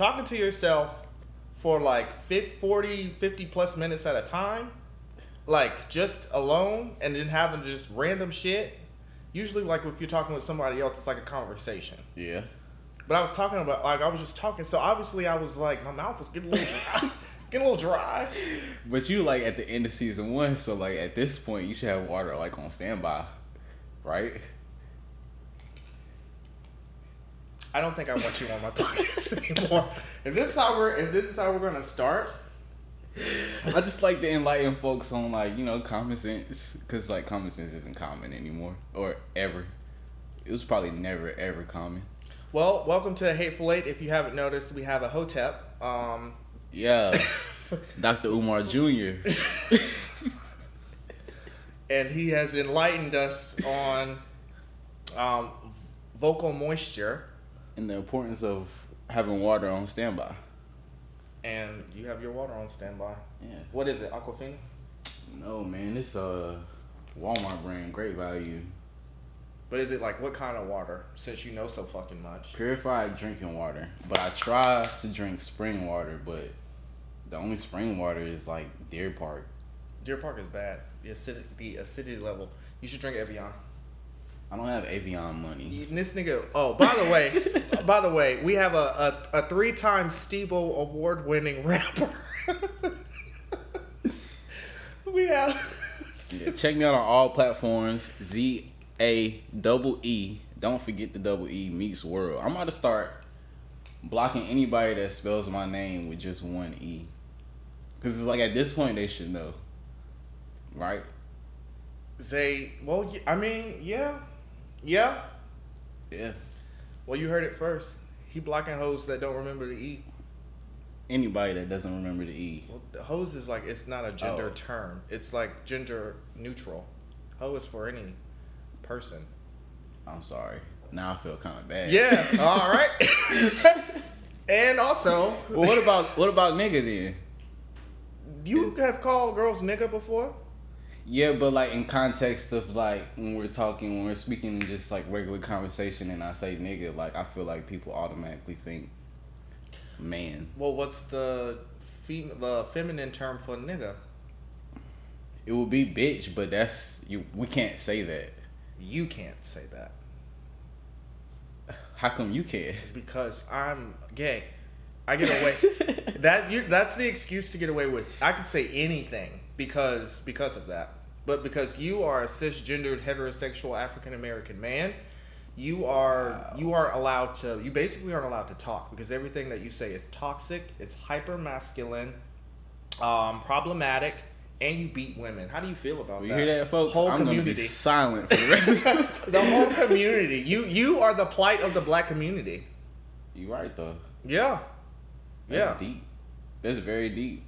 talking to yourself for like 50, 40, 50 plus minutes at a time, like just alone, and then having just random shit. Usually, like if you're talking with somebody else, it's like a conversation. Yeah. But I was talking about like I was just talking, so obviously I was like my mouth was getting a little dry, getting a little dry. But you like at the end of season one, so like at this point you should have water like on standby, right? I don't think I want you on my podcast anymore. If this is how we're if this is how we're gonna start, I just like to enlighten folks on like you know common sense, cause like common sense isn't common anymore or ever. It was probably never ever common. well, welcome to Hateful Eight. If you haven't noticed, we have a hotep. Um, Yeah, Dr. Umar Jr. and he has enlightened us on um, vocal moisture. And the importance of having water on standby. And you have your water on standby. Yeah. What is it, Aquafina? No man, it's a Walmart brand, great value, But is it like what kind of water? Since you know so fucking much. purified drinking water. But I try to drink spring water, but the only spring water is like Deer Park. Deer Park is bad. The acidity, the acidity level. You should drink Evian. I don't have Evian money. This nigga. Oh, by the way, by the way, we have a a, a three time Stebo award winning rapper. we have. Yeah, check me out on all platforms. Z A double E. Don't forget the double E meets world. I'm about to start blocking anybody that spells my name with just one E. Cause it's like at this point they should know, right? Zaee. Well, I mean, yeah, yeah. Yeah. Well, you heard it first. He blocking hoes that don't remember the E. Anybody that doesn't remember the E. Well, the hoes is like it's not a gender Oh. term. It's like gender neutral. Ho is for any person. I'm sorry. Now I feel kind of bad. Yeah. all right. and also, Well, what about what about nigga then? you have called girls nigga before. Yeah, but like in context of like when we're talking, when we're speaking in just like regular conversation, and I say nigga, like I feel like people automatically think man. Well, what's the fem- the feminine term for nigga? It would be bitch, but that's you. We can't say that. You can't say that How come you can't? because I'm gay. I get away. that's you. That's the excuse to get away with. I could say anything because because of that. But because you are a cisgendered heterosexual African American man, you are you aren't allowed to. You basically aren't allowed to talk because everything that you say is toxic. It's hyper masculine, um, problematic, and you beat women. How do you feel about that? You hear that, folks? Whole I'm gonna be silent for the rest of the whole community. You you are the plight of the black community. You right though. Yeah. That's yeah. deep. That's very deep.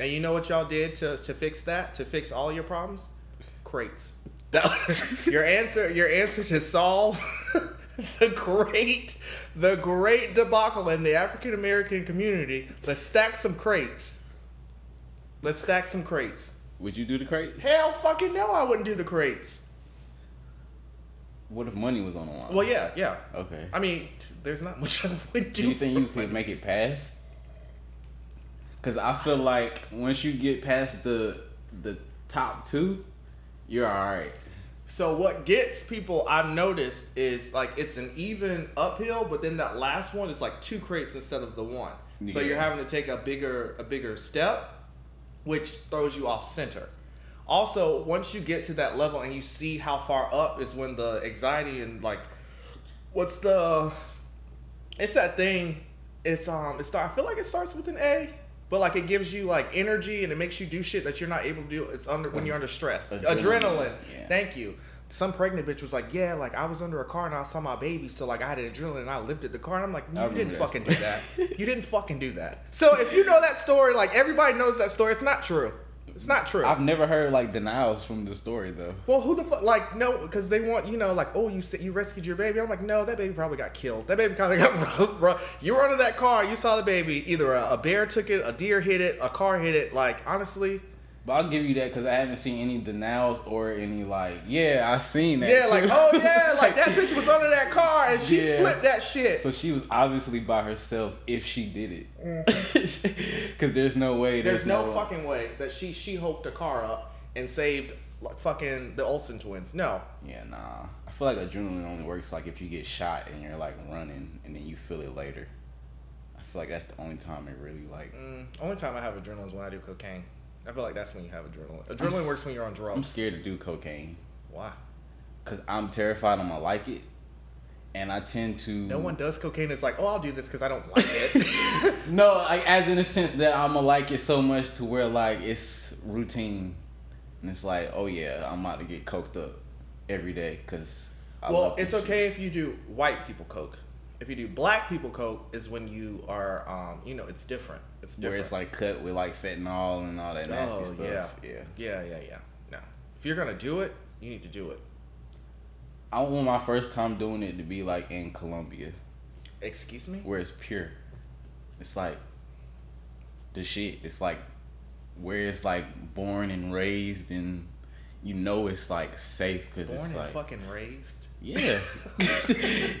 And you know what y'all did to, to fix that? To fix all your problems? Crates. That was your answer your answer to solve the great the great debacle in the African American community. Let's stack some crates. Let's stack some crates. Would you do the crates? Hell fucking no, I wouldn't do the crates. What if money was on the line? Well yeah, yeah. Okay. I mean, there's not much I would do. Do you think you could make it past? Cause I feel like once you get past the the top two, you're all right. So what gets people I've noticed is like it's an even uphill, but then that last one is like two crates instead of the one. So you're having to take a bigger a bigger step, which throws you off center. Also, once you get to that level and you see how far up is when the anxiety and like what's the it's that thing it's um it start I feel like it starts with an A. But like it gives you like energy and it makes you do shit that you're not able to do. It's under when you're under stress. Adrenaline. Adrenaline. Yeah. Thank you. Some pregnant bitch was like, yeah, like I was under a car and I saw my baby, so like I had adrenaline and I lifted the car. And I'm like, you didn't fucking do that. You didn't fucking do that. So if you know that story, like everybody knows that story, it's not true. It's not true. I've never heard like denials from the story though. well, who the fuck? Like, no, because they want you know, like, oh, you said you rescued your baby. I'm like, no, that baby probably got killed. That baby probably got run. run. You were under that car. You saw the baby. Either a, a bear took it, a deer hit it, a car hit it. Like, honestly, But I'll give you that because I haven't seen any denials or any like, yeah, I seen that. Yeah, like oh yeah, like that bitch was under that car and she Yeah. flipped that shit. So she was obviously by herself if she did it, because there's no way. Mm-hmm. There's no way. fucking way that she she hooked a car up and saved like fucking the Olsen twins. No. Yeah, nah. I feel like adrenaline only works like if you get shot and you're like running and then you feel it later. I feel like that's the only time it really like. Mm, only time I have adrenaline is when I do cocaine. I feel like that's when you have adrenaline. Adrenaline s- works when you're on drugs. I'm scared to do cocaine Why? because I'm terrified I'm gonna like it, and I tend to. No one does cocaine. It's like, oh, I'll do this because I don't like it. No, like as in the sense that I'm gonna like it so much to where like it's routine, and it's like, oh yeah, I'm about to get coked up every day because. well, it's okay if you do white people coke. If you do black people coke, is when you are, um, you know, it's different. It's different. Where it's like cut with like fentanyl and all that nasty oh stuff. yeah, yeah. yeah, yeah, yeah. No, if you're gonna do it, you need to do it. I want my first time doing it to be like in Colombia, Excuse me. where it's pure. It's like the shit. It's like where it's like born and raised, and you know it's like safe because Born it's and like fucking raised. Yeah.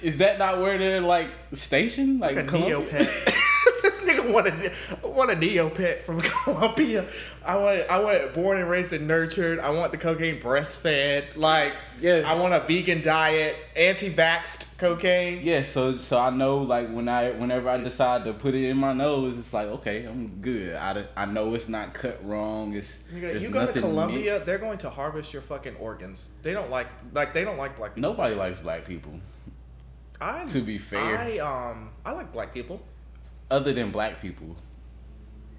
Is that not where they're like stationed? Like Like a Colombia? Neopet. this nigga want a want a Neopet from Colombia. I want it, I want it born and raised and nurtured. I want the cocaine breastfed. Like Yes. I want a vegan diet, anti-vaxxed cocaine. Yeah, so so I know like when I whenever I decide to put it in my nose, it's like okay, I'm good. I, I know it's not cut wrong. It's you go to Colombia, mixed. they're going to harvest your fucking organs. They don't like like they don't like black people. Nobody likes black people. I to be fair. I um I like black people. Other than black people,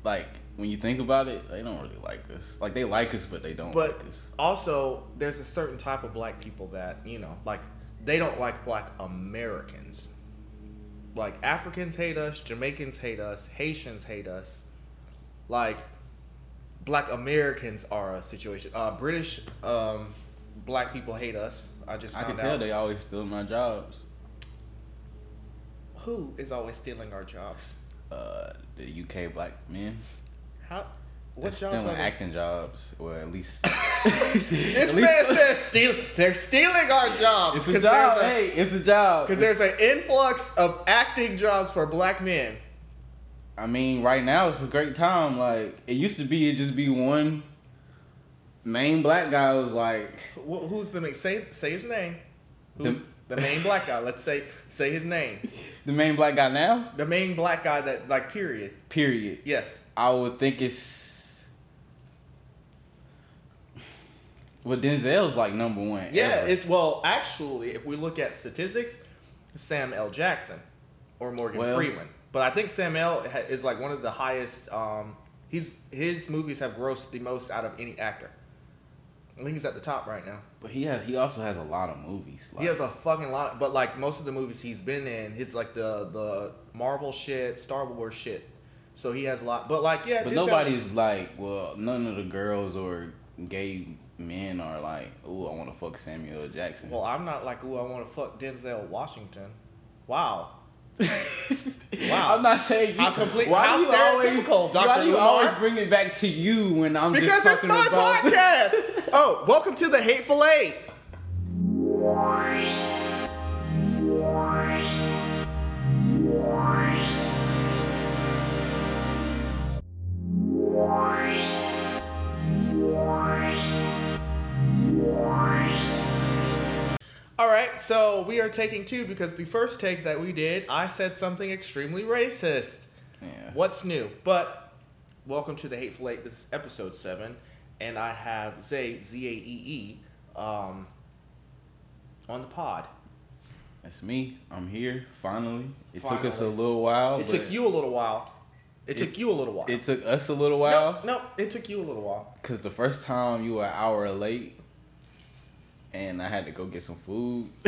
like when you think about it, they don't really like us. Like they like us, but they don't But like us. also, there's a certain type of black people that you know, like they don't like black Americans. Like Africans hate us, Jamaicans hate us, Haitians hate us. Like black Americans are a situation. Uh, British um, black people hate us. I just I can tell out. they always steal my jobs. Who is always stealing our jobs? Uh, the UK black men. How? They're What jobs stealing are they? acting jobs, or at least This At man least- says steal. They're stealing our jobs. it's a job. a- hey, it's a job. Because there's an influx of acting jobs for black men. I mean, right now it's a great time. Like it used to be, it just be one main black guy was like, Who's the main? Say say his name. Who's The- the, main black guy? Let's say say his name. The main black guy now. The main black guy that like period. Period. Yes. I would think it's. Well, Denzel's like number one. Yeah. ever. It's well actually if we look at statistics, Sam L. Jackson or Morgan Well- Freeman. But I think Sam L. is like one of the highest. Um, he's his movies have grossed the most out of any actor. I think he's at the top right now. But he has. He also has a lot of movies. Like, He has a fucking lot, but like most of the movies he's been in, it's like the the Marvel shit, Star Wars shit. So he has a lot, but like yeah, But nobody's like, well, none of the girls or gay men are like, oh, I want to fuck Samuel Jackson. Well, I'm not like, ooh, I want to fuck Denzel Washington. Wow, wow. I'm not saying you. How complete- Why how do you always? Why Dr. do you Umar? always bring it back to you when I'm because just it's talking my about? podcast. oh, welcome to the Hateful Eight. All right, so we are taking two because the first take that we did, I said something extremely racist. Yeah. What's new? But welcome to the Hateful Eight. This is episode seven, and I have Zaee Z A E E um on the pod. That's me. I'm here finally. It took us a little while. It took you a little while. It, took you a little while. It took us a little while no, it took you a little while. because the first time you were an hour late, and I had to go get some food.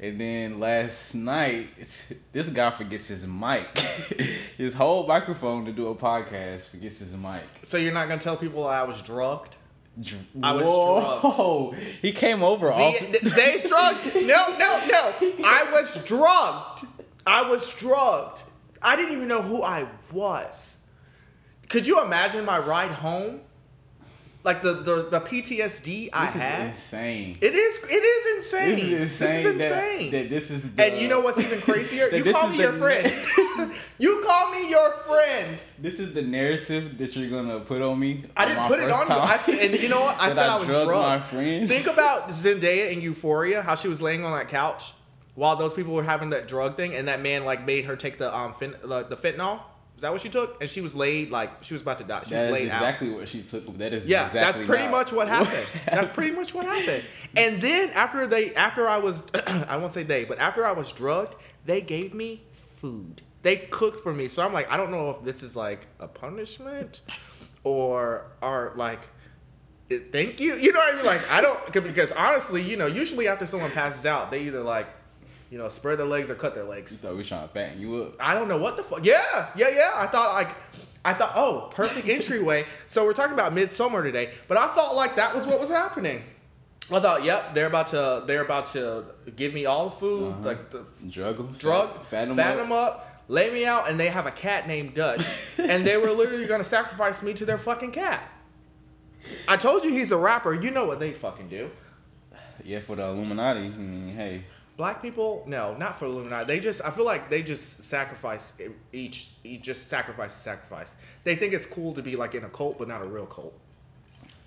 and then last night, this guy forgets his mic, his whole microphone to do a podcast. Forgets his mic. So you're not gonna tell people I was drugged? Dr- I was Whoa! He came over off. Zaee's drugged? No, no, no. I was drugged. I was drugged. I didn't even know who I was. Could you imagine my ride home? Like the the, the PTSD I This is had. insane. It is it is insane. This is insane. This is insane. That, this is. The, and you know what's even crazier? you call me your friend. you call me your friend. This is the narrative that you're gonna put on me. I didn't put it on you. I said, and you know what? I said I, was drugged drunk. my friends. Think about Zendaya in Euphoria, how she was laying on that couch while those people were having that drug thing, and that man like made her take the um fin- the, the fentanyl. Is that what she took? And she was laid like she was about to die. She That was laid out. exactly what she took. That is Yeah, exactly that's pretty not much what happened. that's pretty much what happened. And then after they, after I was, I won't say they, but after I was drugged, they gave me food. They cooked for me. So I'm like, I don't know if this is like a punishment or are like. Thank you. You know what I mean? Like I don't because honestly, you know, usually after someone passes out, they either like, you know, spread their legs or cut their You legs. thought we trying to fatten you up. I don't know what the fuck. Yeah, yeah, yeah. I thought like, I thought, oh, perfect entryway. so we're talking about Midsommar today, but I thought like that was what was happening. I thought, yep, they're about to, they're about to give me all the food, Uh-huh. like the Drug them. drug, Fatten fatten them them up, lay me out, and they have a cat named Dutch, and they were literally gonna sacrifice me to their fucking cat. I told you he's a rapper. You know what they fucking do. Yeah, for the Illuminati. I mean, hey. Black people, no, not for Illuminati. They just, I feel like they just sacrifice each, each just sacrifice sacrifice. They think it's cool to be like in a cult, but not a real cult.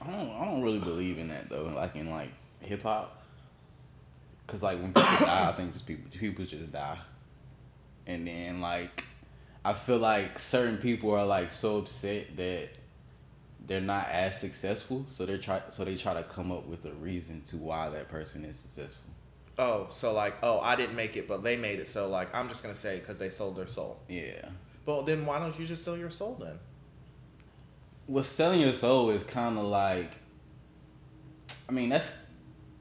I don't. I don't really believe in that though. Like in like hip hop. Cause like when people die, I think just people people just die. And then like, I feel like certain people are like so upset that they're not as successful, so they try so they try to come up with a reason to why that person is successful. Oh, so like, oh, I didn't make it, but they made it. So like, I'm just gonna say because they sold their soul. Yeah. Well, then why don't you just sell your soul then? Well, selling your soul is kind of like, I mean, that's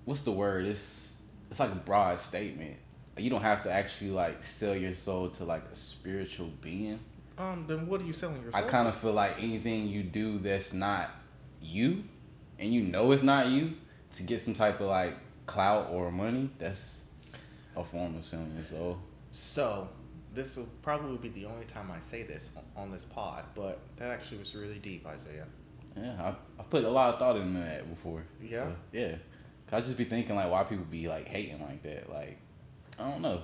what's the word? It's it's like a broad statement. You don't have to actually like sell your soul to like a spiritual being. Um, then what are you selling your soul? I kind of feel like anything you do that's not you, and you know it's not you, to get some type of like clout or money, that's a form of selling your soul. So, this will probably be the only time I say this on this pod, but that actually was really deep, Isaiah. Yeah, I, I put a lot of thought into that before. Yeah? So, yeah. I just be thinking like why people be like hating like that. Like, I don't know.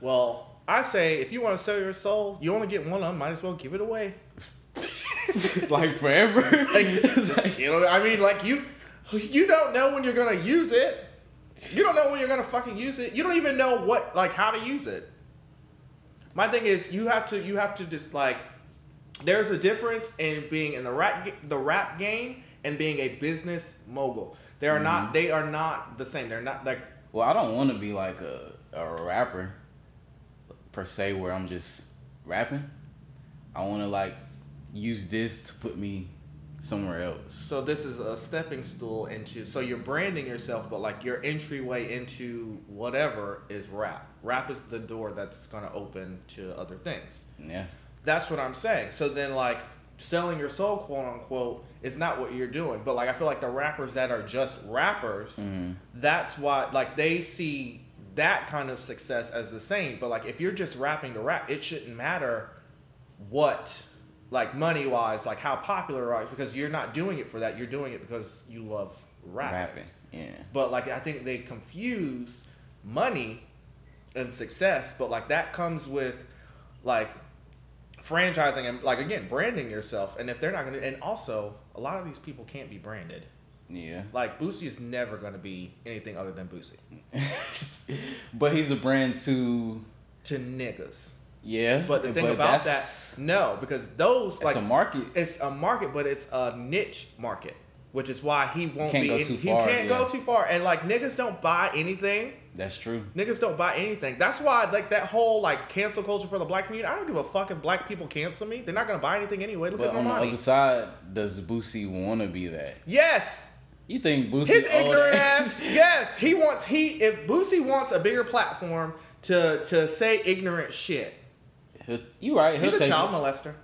Well, I say if you want to sell your soul, you only get one of them. Might as well give it away. like forever. Like, just, you know, I mean, like you, you don't know when you're gonna use it. You don't know when you're gonna fucking use it. You don't even know what, like, how to use it. My thing is, you have to, you have to just like, there's a difference in being in the rap, the rap game and being a business mogul. They are not, mm-hmm. they are not the same. They're not like, well, I don't want to be like a a rapper per se where I'm just rapping. I want to like use this to put me somewhere else. so this is a stepping stool into, so you're branding yourself, but like your entryway into whatever is rap. Rap is the door that's gonna open to other things. Yeah. That's what I'm saying. So then, like, selling your soul, quote unquote, is not what you're doing. But like, I feel like the rappers that are just rappers, Mm-hmm. that's why, like, they see that kind of success as the same. But like, if you're just rapping to rap, it shouldn't matter what, like, money wise, like how popular are because you're not doing it for that. You're doing it because you love rapping. Rapping. Yeah. But like, I think they confuse money and success. But like, that comes with like franchising and like again branding yourself and if they're not gonna and also a lot of these people can't be branded Yeah. like Boosie is never gonna be anything other than Boosie but he's a brand to to niggas yeah. but the thing about that no because those it's like a market. it's a market but it's a niche market which is why he won't be go in, too he far, can't yeah. go too far and like niggas don't buy anything That's true. Niggas don't buy anything. That's why, like that whole like cancel culture for the black community. I don't give a fuck if black people cancel me. They're not gonna buy anything anyway. Look But at on the Normani. other side, does Boosie want to be that? Yes, You think Boosie? his ignorant ass. Yes, he wants he. If Boosie wants a bigger platform to to say ignorant shit, He'll- you right. He's a child it. molester.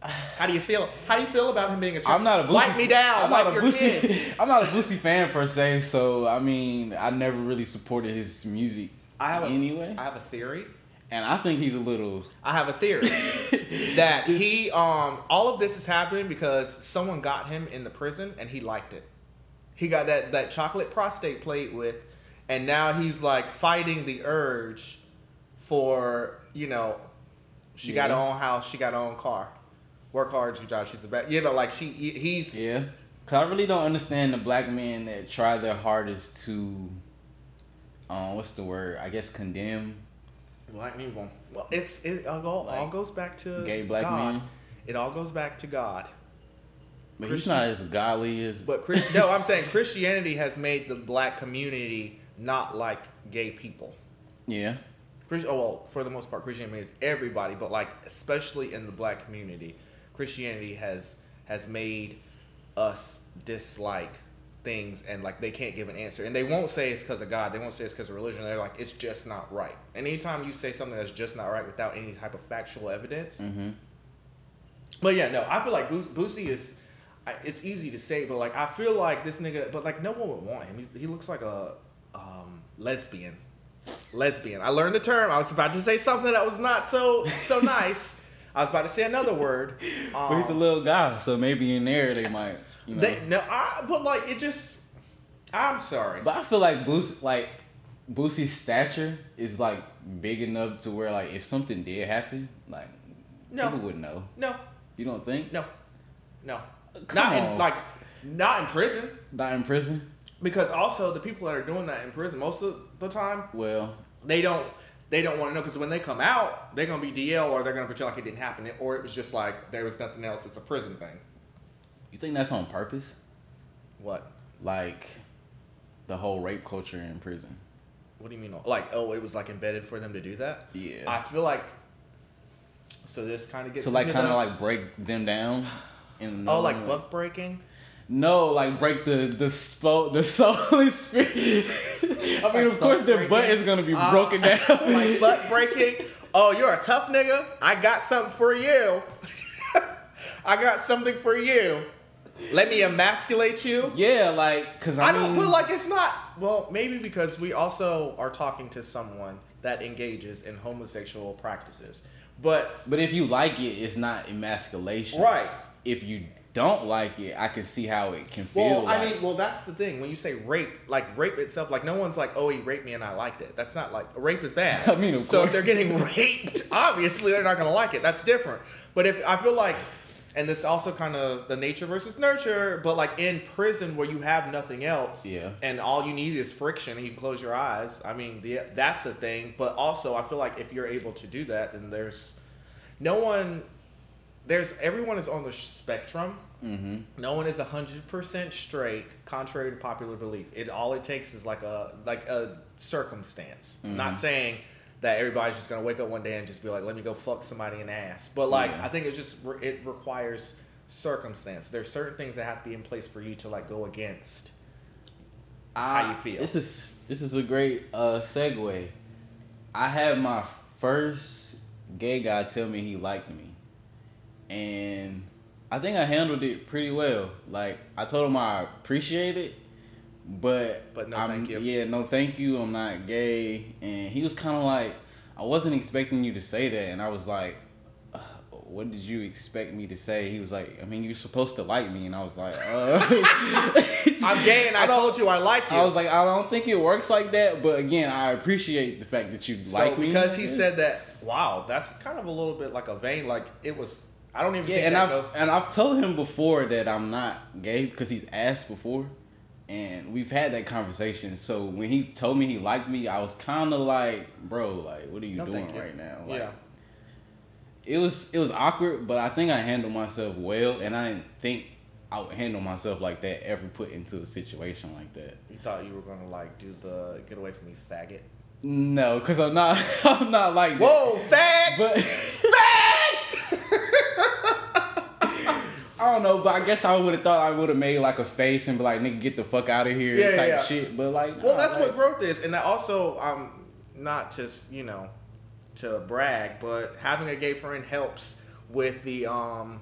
How do you feel? How do you feel about him being a child? I'm not a Boosie. Wipe me down, I'm a your Boosie. kids. I'm not a Boosie fan per se. So I mean, I never really supported his music I have a, anyway. I have a theory. and I think he's a little. I have a theory that he um all of this is happening because someone got him in the prison and he liked it. He got that that chocolate prostate played with, and now he's like fighting the urge for you know, she got her own house, she got her own car, work hard, your job, she's the best. You know, like she he's Yeah, cause I really don't understand the black men that try their hardest to, um, what's the word? I guess condemn black people. Well, it's it all, all goes back to gay black God. men. It all goes back to God. But he's not as godly as. But Chris, no, I'm saying Christianity has made the black community not like gay people. yeah, Chris, oh well, for the most part, Christianity is everybody, but like especially in the black community, Christianity has has made us dislike things and like they can't give an answer, and they won't say it's because of God. They won't say it's because of religion. They're like it's just not right. And anytime you say something that's just not right without any type of factual evidence, mm-hmm. but yeah, no, I feel like Boosie, Boosie is. It's easy to say, but like I feel like this nigga, but like no one would want him. He's, he looks like a um, lesbian. Lesbian. I learned the term. I was about to say something that was not so so nice. I was about to say another word. Um, But he's a little guy, so maybe in there they might, you know. they, no, I, but like it just. I'm sorry. But I feel like Boosie, like Boosie's stature is like big enough to where like if something did happen, like No. people would know. No, You don't think? no, no. Come not in like not in prison Not in prison. because also the people that are doing that in prison most of the time Well, they don't they don't want to know because when they come out, they're gonna be DL or they're gonna pretend like it didn't happen, or it was just like there was nothing else. It's a prison thing. you think that's on purpose? What? Like the whole rape culture in prison. What do you mean? Oh, like, oh, it was like embedded for them to do that? Yeah. I feel like. So this kind of gets to like kind of like break them down. In oh, like buck breaking. No, like break the the spo- the Holy Spirit. I mean, of course, their butt is gonna be Ah. broken down. like butt breaking. Oh, you're a tough nigga. I got something for you. I got something for you. Let me emasculate you. yeah, like because I, I, mean, don't but like it's not well maybe because we also are talking to someone that engages in homosexual practices but But if you like it, it's not emasculation. right If you don't like it, I can see how it can feel. well like, i mean well that's the thing. When you say rape like rape itself like no one's like oh he raped me and i liked it. That's not like rape is bad. I mean, of so if they're getting raped obviously they're not gonna like it. That's different. But if i feel like and this also kind of the nature versus nurture but like in prison where you have nothing else Yeah. and all you need is friction and you close your eyes i mean the, that's a thing. But also i feel like if you're able to do that then there's no one there's everyone is on the spectrum Mhm. no one is 100% straight contrary to popular belief it all it takes is like a like a circumstance I'm not saying that everybody's just gonna wake up one day and just be like let me go fuck somebody in the ass but like Yeah. i think it just it requires circumstance there's certain things that have to be in place for you to like go against how you feel. This is this is a great uh, segue. I had my first gay guy tell me he liked me, and I think I handled it pretty well. Like I told him I appreciate it, but But no I'm- thank you. Yeah, no thank you. I'm not gay, and he was kind of like, I wasn't expecting you to say that, and I was like. "Uh, What did you expect me to say? He was like, I mean, you're supposed to like me, and I was like, uh. i'm gay and i, I told you i like you I was like, I don't think it works like that, but again, I appreciate the fact that you so like me because he said that wow that's kind of a little bit like a vain. like it was i don't even yeah, and I've and I've told him before that I'm not gay because he's asked before, and we've had that conversation. So when he told me he liked me, I was kind of like, bro, like, what are you No, doing you. right now? Like, yeah it was it was awkward, but I think I handled myself well, and I didn't think I would handle myself like that ever put into a situation like that. you thought you were gonna like do the get away from me faggot No, because I'm not. I'm not like that. whoa fag But I don't know, but I guess I would have thought I would have made like a face and be like, "Nigga, get the fuck out of here," Yeah, type yeah. shit. But like, Well, nah, that's like, what growth is, and that also, um, not just you know, to brag, but having a gay friend helps with the, um,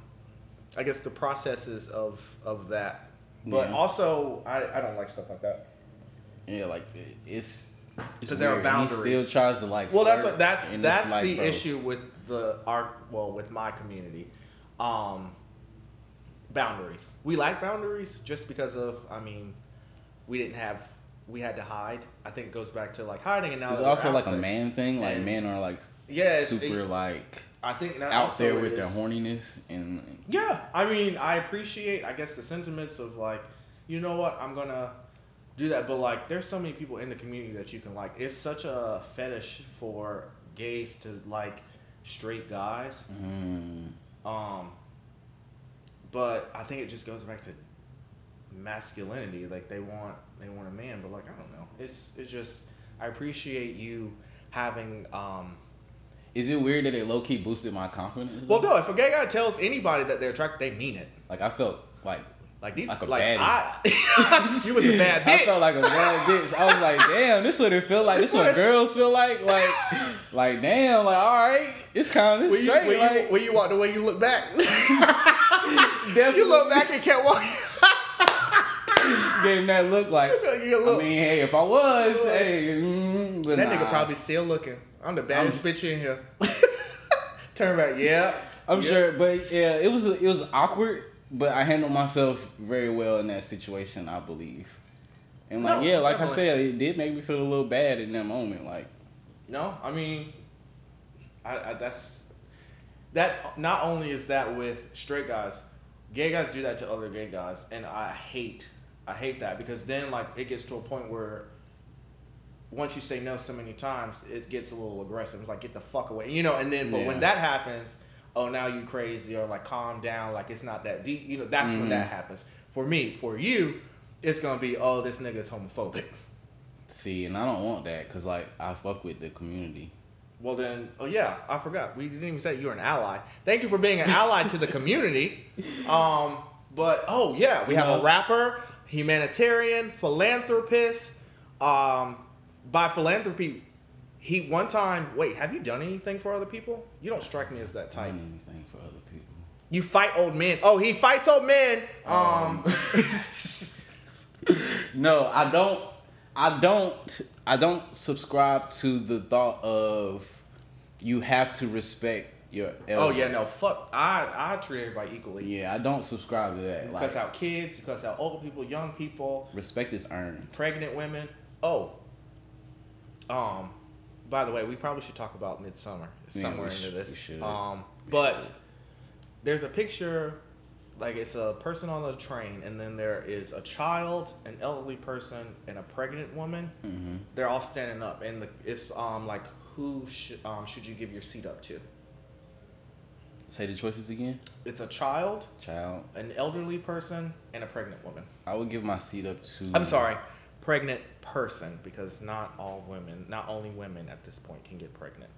I guess the processes of of that. But Yeah. also, I I don't like stuff like that. Yeah, like it's because there are weird. He still tries to like. well, that's what that's that's like, the bro, issue with the our well with my community. Um, boundaries. We like boundaries just because of I mean, we didn't have we had to hide. I think it goes back to like hiding and now It's that we're also out like a there- man thing. Like And- men are like Yeah, it's- super it- like I think that out there with their horniness and Yeah, I mean, I appreciate, I guess, the sentiments of like, you know what, I'm gonna do that, but like, there's so many people in the community that you can like. It's such a fetish for gays to like straight guys. mm, Um, but I think it just goes back to masculinity. Like they want, they want a man, but like I don't know. It's it's just I appreciate you having. um Is it weird that they low key boosted my confidence? Well, though? no, if a gay guy tells anybody that they're attracted, they mean it. Like I felt like Like these, Like like. I, you was a bad bitch. I felt like a bad bitch. I was like, damn, this is what it feel like. This This what what- girls feel like. Like, like damn, like all right, it's kind of when you, straight. when, like, you, when you walk the way you look back, definitely you look back and kept walking. gave him that look. Like, You I mean, hey, if I was, hey, mm, but that nah. nigga probably still looking. I'm the baddest bitch in here. Turn back, yeah. I'm Yeah. sure, but yeah, it was it was awkward, but I handled myself very well in that situation, I believe. And like, No, yeah, like I said, it did make me feel a little bad in that moment. Like, No, I mean, I, I that's that. Not only is that with straight guys, gay guys do that to other gay guys, and I hate, I hate that because then like it gets to a point where once you say no so many times, it gets a little aggressive. It's like get the fuck away, you know. And then, but when that happens, oh now you crazy or like calm down, like it's not that deep. You know, that's when that happens. For me, for you, it's gonna be oh this nigga's homophobic. see, and I don't want that because like I fuck with the community. Well then, oh yeah, I forgot. We didn't even say you're an ally. Thank you for being an ally to the community. Um, but oh yeah, we have a rapper, humanitarian, philanthropist. Um, by philanthropy, he one time. Wait, have you done anything for other people? You don't strike me as that type. anything for other people. You fight old men. Oh, he fights old men. Um, No, I don't. I don't. I don't subscribe to the thought of you have to respect your. oh yeah, no, fuck. I I treat everybody equally. Yeah, I don't subscribe to that. You Like, cuss out kids. You cuss out old people, young people. respect is earned. pregnant women. Oh, um, by the way, we probably should talk about Midsommar Yeah, somewhere into this. Um, but should. there's a picture, like it's a person on the train, and then there is a child, an elderly person, and a pregnant woman. Mhm. They're all standing up, and the, it's um like who should um should you give your seat up to? Say the choices again. It's a child, Child, an elderly person, and a pregnant woman. I would give my seat up to. I'm sorry, pregnant person, because not all women, not only women at this point can get pregnant.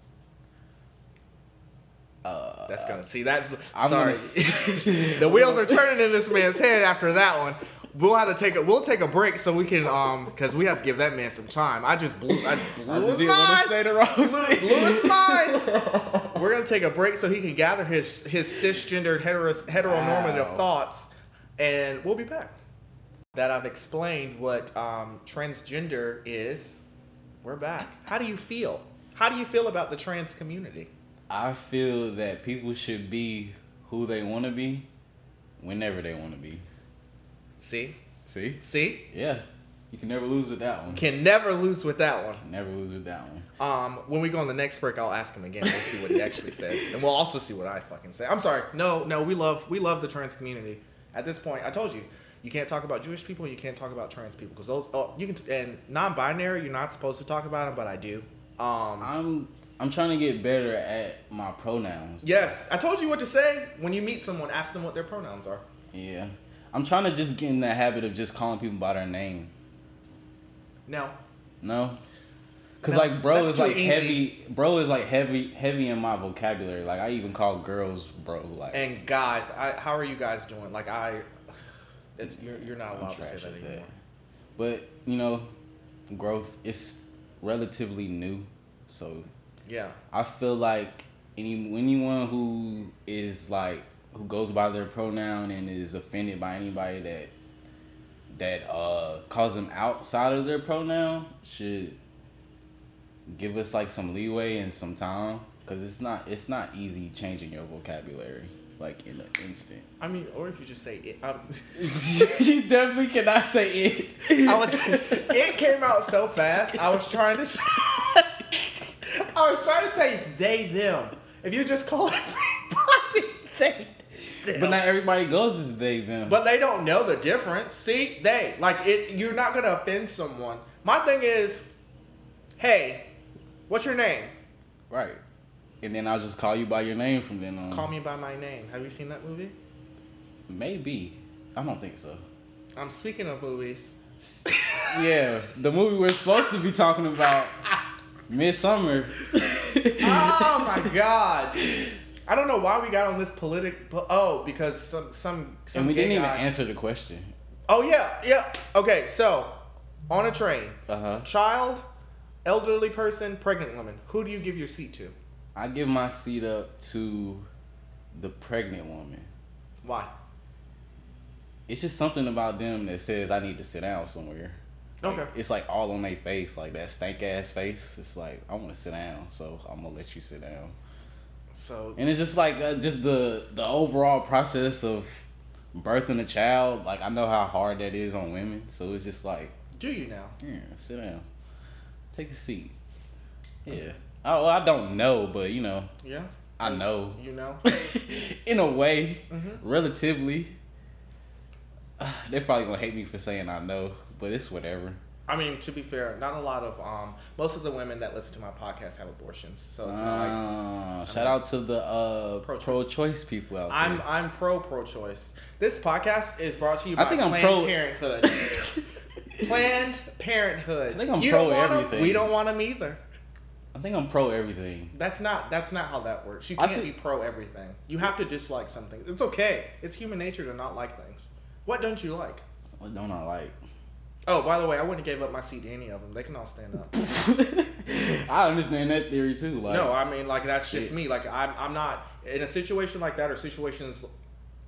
Uh, That's gonna see that. I'm sorry, gonna the wheels are turning in this man's head after that one. We'll have to take a we'll take a break so we can um because we have to give that man some time. I just blew I blew I his just didn't want mind. say the wrong thing. blew his mind. We're gonna take a break so he can gather his his cisgendered hetero, heteronormative Wow. thoughts, and we'll be back. That I've explained what um, transgender is. We're back. How do you feel? How do you feel about the trans community? I feel that people should be who they want to be, whenever they want to be. See, See? see, Yeah. You can never lose with that one. can never lose with that one. Never lose with that one. Um, when we go on the next break, I'll ask him again. We'll see what he actually says, and we'll also see what I fucking say. I'm sorry. No, no, we love we love the trans community. At this point, I told you, you can't talk about Jewish people, you can't talk about trans people because those. Oh, you can and non-binary, you're not supposed to talk about them, but I do. Um, I'm I'm trying to get better at my pronouns. yes, I told you what to say when you meet someone. Ask them what their pronouns are. Yeah. I'm trying to just get in that habit of just calling people by their name. No, No? Cause No, like bro is like easy. heavy bro is like heavy heavy in my vocabulary. Like I even call girls bro. Like and guys, I, how are you guys doing? Like I, it's you're you're not allowed to say that anymore. that. But, you know, growth is relatively new. So Yeah. I feel like any anyone who is like who goes by their pronoun and is offended by anybody that that uh calls them outside of their pronoun should give us like some leeway and some time because it's not it's not easy changing your vocabulary like in an instant. I mean, or if you just say it. You definitely cannot say it. I was. it came out so fast. I was trying to. Say, I was trying to say they them. If you just call everybody they them. But not everybody goes as they them. But they don't know the difference. See, they like it. You're not gonna offend someone. My thing is, hey, what's your name? right. And then I'll just call you by your name from then on. Call me by my name. Have you seen that movie? Maybe. I don't think so. I'm speaking of movies. Yeah, the movie we're supposed to be talking about, Midsommar. oh my god. I don't know why we got on this politic. Oh, because some some some and we didn't even guy- answer the question. Oh yeah, yeah. Okay, so on a train, Uh huh. child, elderly person, pregnant woman. Who do you give your seat to? I give my seat up to the pregnant woman. Why? It's just something about them that says I need to sit down somewhere. Like, Okay. It's like all on their face, like that stank ass face. It's like I want to sit down, so I'm gonna let you sit down. So And it's just like uh, just the the overall process of birthing a child. Like I know how hard that is on women, so it's just like do you now? yeah, sit down, take a seat. Yeah. Oh, well, I don't know, but you know, Yeah. I know You know. in a way, Mhm. relatively. Uh, they're probably gonna hate me for saying I know, but it's whatever. I mean, to be fair, not a lot of um. Most of the women that listen to my podcast have abortions, so it's not like Uh, shout out to the uh, Pro-choice. pro-choice people out there. I'm I'm pro pro-choice. This podcast is brought to you by I think I'm Planned pro- Parenthood. Planned Parenthood. I think I'm you pro don't want 'em, everything. We don't want them either. I think I'm pro everything. That's not that's not how that works. You I can't think- be pro everything. You have to dislike something. It's okay. It's human nature to not like things. What don't you like? What don't I like? Oh, by the way, I wouldn't gave up my seat to any of them. They can all stand up. I understand that theory too. Like, no, I mean like that's just Shit. me. Like I'm I'm not in a situation like that or situations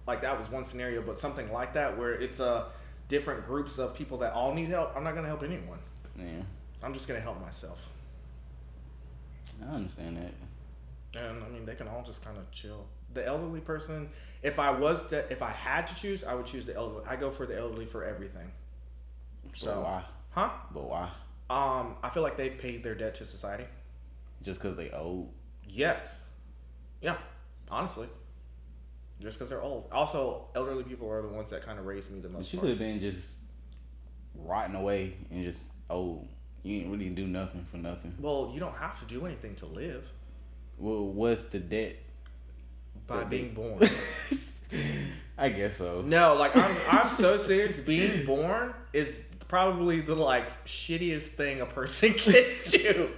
like that was one scenario, but something like that where it's a different groups of people that all need help. I'm not gonna help anyone. yeah, I'm just gonna help myself. I understand that. And I mean, they can all just kind of chill. The elderly person, if I was to, if I had to choose, I would choose the elderly. I go for the elderly for everything. So why? huh? But why? Um, I feel like they've paid their debt to society. Just because they old? Yes. Yeah. Honestly. Just because they're old. Also, elderly people are the ones that kind of raised me the But most. you part. could have been just rotting away and just old. You didn't really do nothing for nothing. Well, you don't have to do anything to live Well, what's the debt? by But being they- born. I guess so. No, like I'm I'm so serious. Being born is probably the like shittiest thing a person can do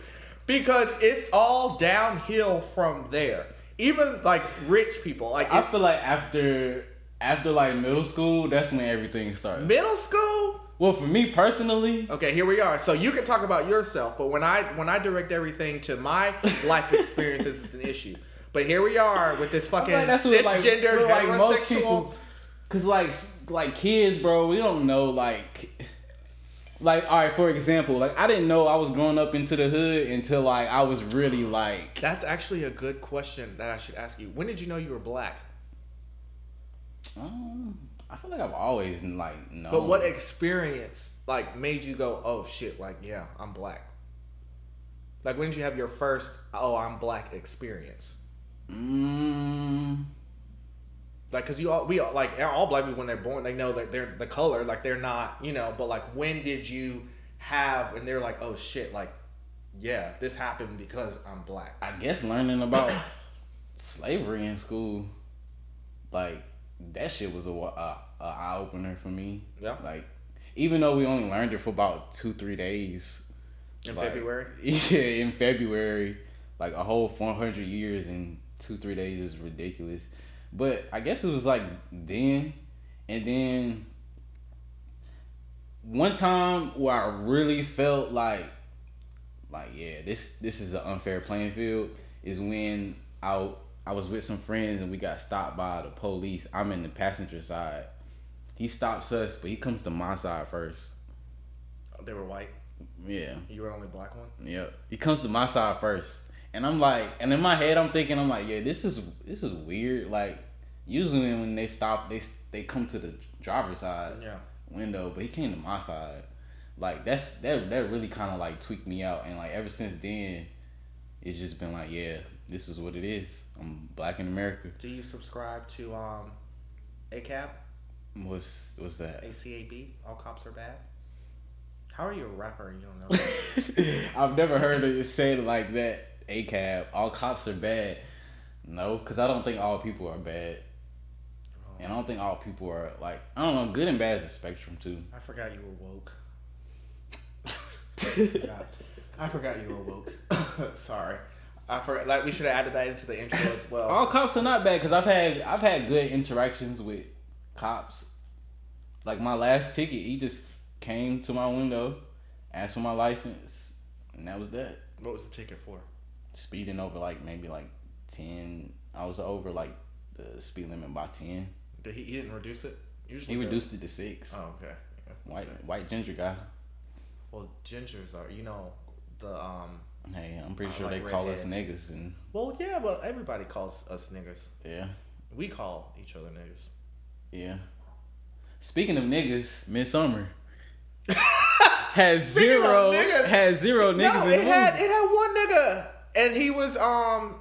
because it's all downhill from there. Even like rich people, like I feel like after after like middle school, that's when everything starts. middle school. Well, for me personally, Okay, here we are. So you can talk about yourself, but when I when I direct everything to my life experiences, it's an issue. But here we are with this fucking like what, like, cisgendered like most heterosexual. people- Cause like like kids, bro, we don't know like like all right. For example, like I didn't know I was growing up into the hood until like I was really like That's actually a good question that I should ask you. When did you know you were black? um, I feel like I've always like known. But what experience like made you go, oh shit, like yeah, I'm black? Like when did you have your first oh I'm black experience? Mm, Like cause you all we all like all black people when they're born they know that they're the color like they're not you know but like when did you have and they're like oh shit like yeah this happened because I'm black. I guess learning about slavery in school, like that shit was a, a, a eye opener for me. Yeah. Like even though we only learned it for about two three days, In like, February? Yeah, in February, like a whole four hundred years in two three days is ridiculous. But I guess it was like then, and then one time where I really felt like, like yeah, this this is an unfair playing field is when I I was with some friends and we got stopped by the police. I'm in the passenger side. He stops us, but he comes to my side first. Oh, they were white. Yeah. You were the only black one. Yep. He comes to my side first. And I'm like and in my head I'm thinking I'm like, yeah, this is this is weird. Like usually when they stop they they come to the driver's side Yeah. window, but he came to my side. Like that's that that really kind of like tweaked me out and like ever since then it's just been like, yeah, this is what it is. I'm black in America. Do you subscribe to um, ACAB? What's what's that? ACAB? All cops are bad. How are you a rapper and you don't know? I've never heard it said like that. A cab, all cops are bad. No, because I don't think all people are bad, and I don't think all people are like I don't know. Good and bad is a spectrum too. I forgot you were woke. I forgot you were woke. Sorry. I forgot. Like we should have added that into the intro as well. All cops are not bad because I've had I've had good interactions with cops. Like my last ticket, he just came to my window, asked for my license, and that was that. What was the ticket for? Speeding over like maybe like ten. I was over like the speed limit by ten. Did he, he didn't reduce it? Usually He they're- reduced it to six. Oh, okay. Yeah, White sure. white ginger guy. Well, gingers are you know the um. Hey, I'm pretty I sure like they call us redheads. niggas and Well, yeah, but everybody calls us niggas. yeah, We call each other niggas. yeah. Speaking of niggas, Midsommar has Speaking zero niggas- has zero niggas no, in it the had movie. it had one nigga, and he was um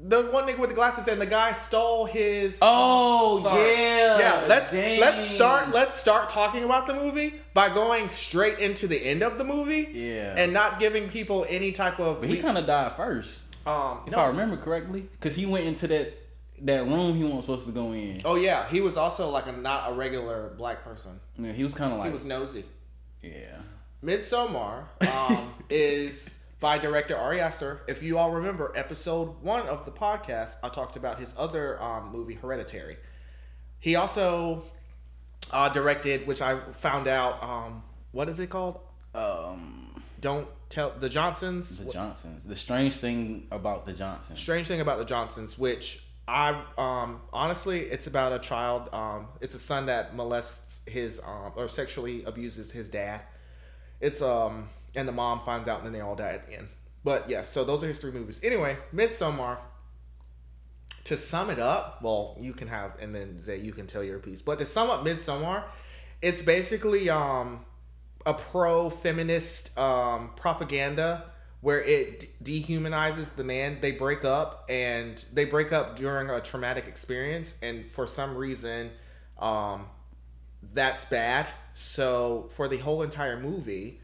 the one nigga with the glasses, and the guy stole his. Oh, um, yeah. yeah. Let's Dang. let's start let's start talking about the movie by going straight into the end of the movie. Yeah. and not giving people any type of. But he kind of died first, um. if no. I remember correctly, because he went into that that room he wasn't supposed to go in. Oh yeah, he was also like a not a regular black person. Yeah, he was kind of like He was nosy. yeah. Midsommar um, is by director Ari Aster. If you all remember episode one of the podcast, I talked about his other um, movie, Hereditary. He also uh, directed, which I found out, um, what is it called? Um, Don't tell the Johnsons. the Johnsons. The strange thing about the Johnsons. Strange thing about the Johnsons, which I um, honestly, it's about a child. Um, it's a son that molests his um, or sexually abuses his dad. It's um, and the mom finds out, and then they all die at the end. But yeah, so those are his three movies. Anyway, Midsommar. To sum it up, well, you can have, and then Zaee, you can tell your piece. But to sum up Midsommar, it's basically um, a pro feminist um, propaganda where it de- dehumanizes the man. They break up and they break up during a traumatic experience, and for some reason, um, that's bad. So for the whole entire movie,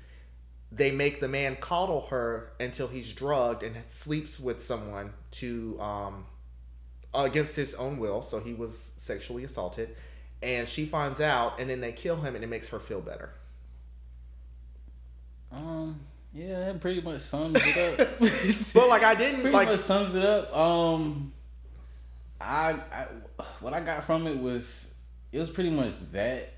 they make the man coddle her until he's drugged and sleeps with someone to um, against his own will. So he was sexually assaulted, and she finds out, and then they kill him, and it makes her feel better. Um, yeah, that pretty much sums it up. But like I didn't pretty like much sums it up. Um, I, I what I got from it was it was pretty much that,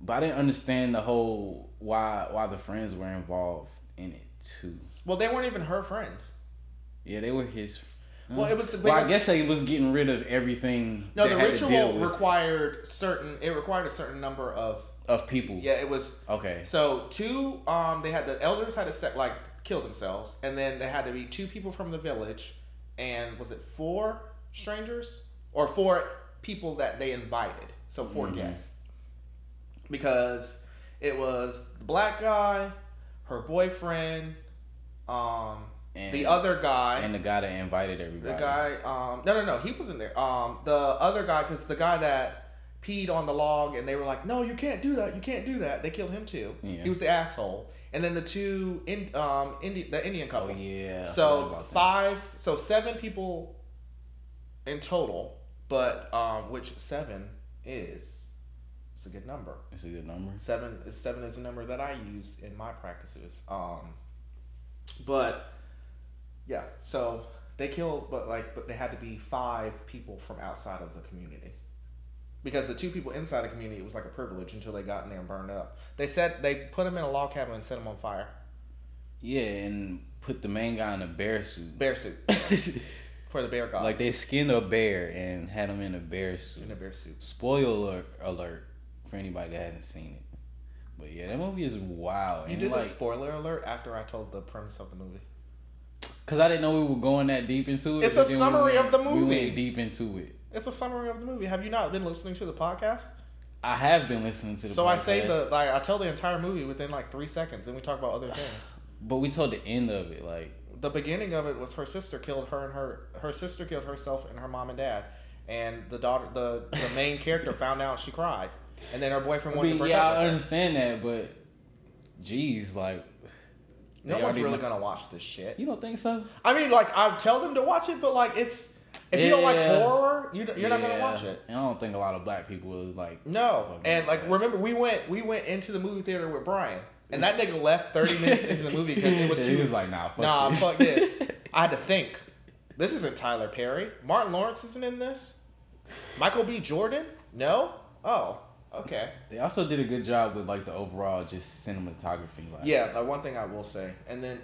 but I didn't understand the whole why why the friends were involved in it too. well they weren't even her friends. Yeah, they were his. Well, it was the well, I guess he was getting rid of everything. No, the had to deal ritual required certain. It required a certain number of. of people. Yeah, it was Okay. So two, um, they had the elders had to set like kill themselves, and then they had to be two people from the village, and was it four strangers or four people that they invited? So 4 Mhm. guests, because it was the black guy, her boyfriend, um, And- the other guy, And the guy that invited everybody. the guy, um, no, no, no, he wasn't there. Um, the other guy, because the guy that peed on the log, and they were like, "No, you can't do that. You can't do that." They killed him too. Yeah. He was the asshole. And then the two, in, um, Indi- the Indian couple. Oh yeah. So five, so seven people in total, but um, which seven is? A good number. It's a good number. Seven is seven is a number that I use in my practices. Um, but yeah, so they killed, but like, but they had to be five people from outside of the community because the two people inside the community it was like a privilege until they got in there and burned up. They said they put them in a log cabin and set them on fire. Yeah, and put the main guy in a bear suit. Bear suit for the bear god. like they skinned a bear and had him in a bear suit. in a bear suit. Spoiler alert for anybody that hasn't seen it. But yeah, that movie is wild. You and did like, a spoiler alert after I told the premise of the movie. Cause I didn't know we were going that deep into it. It's a then we summary went- of the movie. We went deep into it. It's a summary of the movie. Have you not been listening to the podcast? I have been listening to the. So I say the like I tell the entire movie within like three seconds, and we talk about other things. but we told the end of it. Like The beginning of it was her sister killed her and her her sister killed herself and her mom and dad, and the daughter the the main character found out and she cried, and then her boyfriend I wanted to mean, break yeah, up I with her. understand that, but geez, like No one's really gonna watch this shit. You don't think so? I mean, like I tell them to watch it, but like it's if you don't like horror, you you're not gonna watch it. And I don't think a lot of black people is like. No, and like that. remember we went we went into the movie theater with Brian, and that nigga left thirty minutes into the movie because it was too. he was like, nah, fuck nah, this. fuck this. I had to think. This isn't Tyler Perry. Martin Lawrence isn't in this. Michael B. Jordan? No. Oh, okay. They also did a good job with like the overall just cinematography. Like, Yeah, like one thing I will say, and then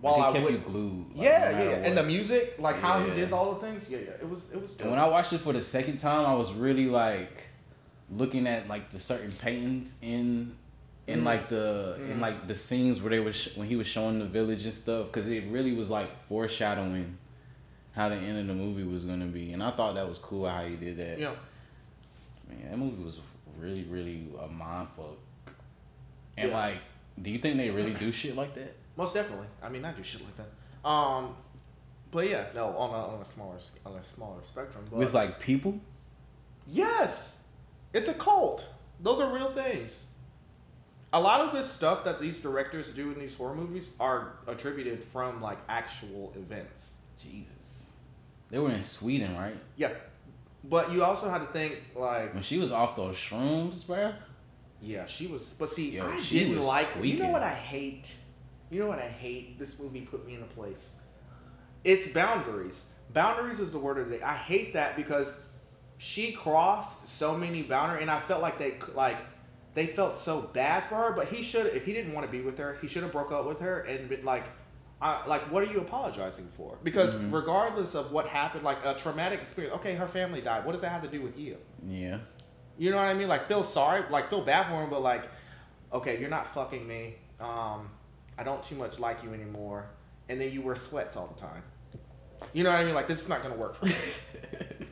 while like, I kept would, you glued. like, yeah, no yeah, yeah, and the music, like how he did all the things, yeah, yeah, it was it was. And when I watched it for the second time, I was really like looking at like the certain paintings in in Mhm. like the in Mhm. like the scenes where they was sh- when he was showing the village and stuff because it really was like foreshadowing how the end of the movie was gonna be, and I thought that was cool how he did that. Yeah, Man, that movie was really really a mind fuck. And Yeah. like, do you think they really do shit like that? most definitely. I mean, I do shit like that. Um, but yeah, no, on a on a smaller on a smaller spectrum. But With like people? Yes, it's a cult. Those are real things. A lot of this stuff that these directors do in these horror movies are attributed from like actual events. Jesus, they were in Sweden, right? Yeah, but you also had to think like, When she was off those shrooms, bro. yeah, she was. But see, Yo, I she didn't was like. You know what I hate? You know what I hate? This movie put me in a place. It's boundaries. Boundaries is the word of the day. I hate that because she crossed so many boundaries, and I felt like they like they felt so bad for her. But he should, if he didn't want to be with her, he should have broke up with her and been like, I, like, what are you apologizing for? Because Mm-hmm. regardless of what happened, like a traumatic experience. Okay, her family died. What does that have to do with you? Yeah. You know what I mean? Like feel sorry, like feel bad for him, but like, okay, you're not fucking me. Um, I don't too much like you anymore, and then you wear sweats all the time. You know what I mean? Like this is not gonna work for me.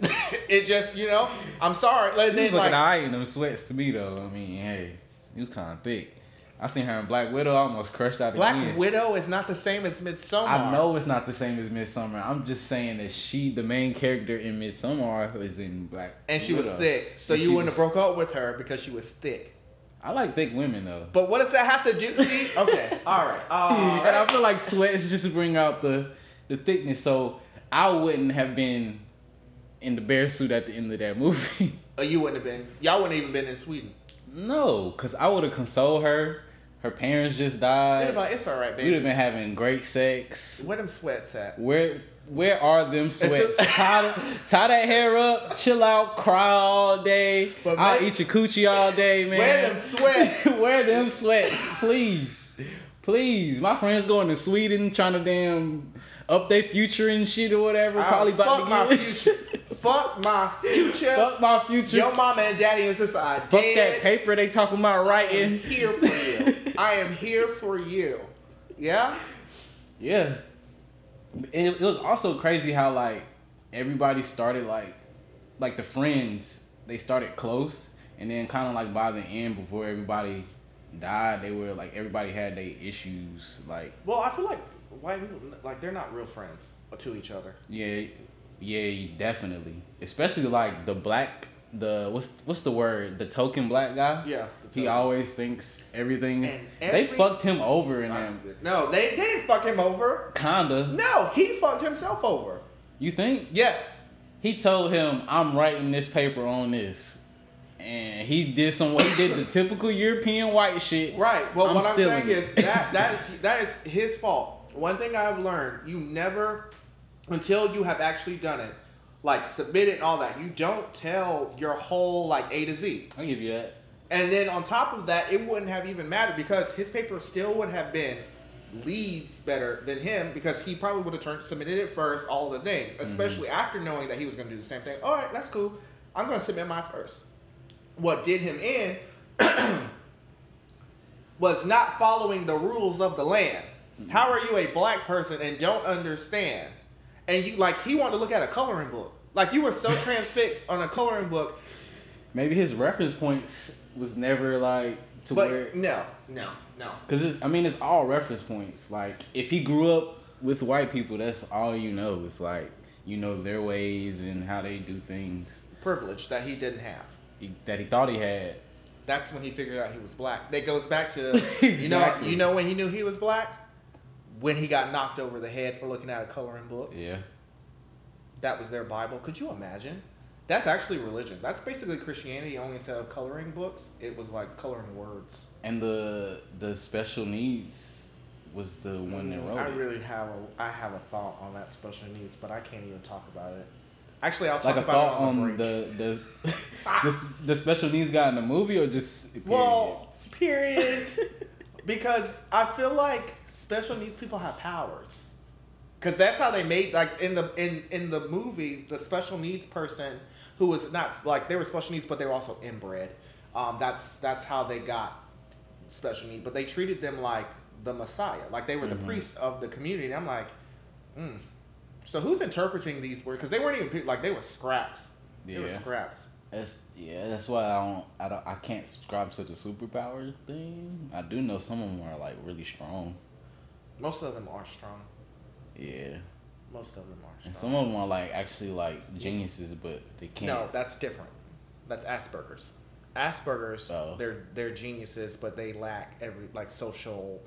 it just, you know, I'm sorry. Like, then, looking like, alright in them sweats to me though. I mean, hey, he was kind of thick. I seen her in Black Widow. I almost crushed out Black again. Widow is not the same as Midsommar. I know it's not the same as Midsommar. I'm just saying that she, the main character in Midsommar, is in Black. and she was thick, so And you wouldn't was- have broke up with her because she was thick. I like thick women though. But what does that have to do? See, okay, all right, all uh, and I feel like sweats just bring out the the thickness. So I wouldn't have been in the bear suit at the end of that movie. Oh, you wouldn't have been. Y'all wouldn't have even been in Sweden. no, cause I would have consoled her. Her parents just died. like, it's all right, baby. We'd have been having great sex. Where them sweats at? Where where are them sweats? tie, tie that hair up, chill out, cry all day. But I'll man- eat your coochie all day, man. Wear them sweats. Wear them sweats, please. Please. My friends going to Sweden trying to damn up their future and shit or whatever. Probably fuck about my to get future. fuck my future. Fuck my future. Your mama and daddy is just I Fuck that paper they talking about I am here for you. I am here for you. Yeah. Yeah. It, it was also crazy how like everybody started like like the friends they started close and then kind of like by the end before everybody died they were like everybody had their issues like Well, I feel like white people like they're not real friends to each other. yeah yeah definitely especially like the black the what's what's the word the token black guy Yeah. he always thinks everything And they fucked him over in them No, they, they didn't fuck him over. kinda No, he fucked himself over. you think Yes. he told him, "I'm writing this paper on this," and he did some. He did the typical European white shit. Right. Well, I'm what I'm saying it. is that that is that is his fault. One thing I've learned: you never, until you have actually done it, like submit it and all that. You don't tell your whole like A to Z. I'll give you that. And then on top of that, it wouldn't have even mattered because his paper still would have been leads better than him because he probably would have turned submitted it first, all the things, mm-hmm. especially after knowing that he was going to do the same thing. All right, that's cool. I'm going to submit mine first. What did him in was not following the rules of the land. How are you a black person and don't understand? And you like he wanted to look at a coloring book. Like you were so transfixed on a coloring book, Maybe his reference points was never like to where. no, no, no. Cause I mean, it's all reference points. Like if he grew up with white people, that's all you know. It's like you know their ways and how they do things Privilege that he didn't have. he, that he thought he had. That's when he figured out he was black. That goes back to you know you know when he knew he was black when he got knocked over the head for looking at a coloring book. Yeah. That was their Bible. Could you imagine? That's actually religion. That's basically Christianity. Only instead of coloring books, it was like coloring words. And the the special needs was the one that wrote I it. really have a I have a thought on that special needs, but I can't even talk about it. Actually, I'll talk like a about thought it on, on the the the, the the special needs guy in the movie or just period? Well, period. because I feel like special needs people have powers. Because that's how they made like in the in in the movie the special needs person who was not like they were special needs but they were also inbred. Um, that's that's how they got special needs, but they treated them like the Messiah, like they were the Mhm. priests of the community. And I'm like, mm. so who's interpreting these words? Because they weren't even people like they were scraps. They were scraps. That's yeah. That's why I don't. I don't. I can't subscribe to the superpower thing. I do know some of them are like really strong. Most of them are strong. Yeah. Most of them are strong. And some of them are like actually like geniuses, but they can't. No, that's different. That's Asperger's. Asperger's, Oh. they're they're geniuses, but they lack every like social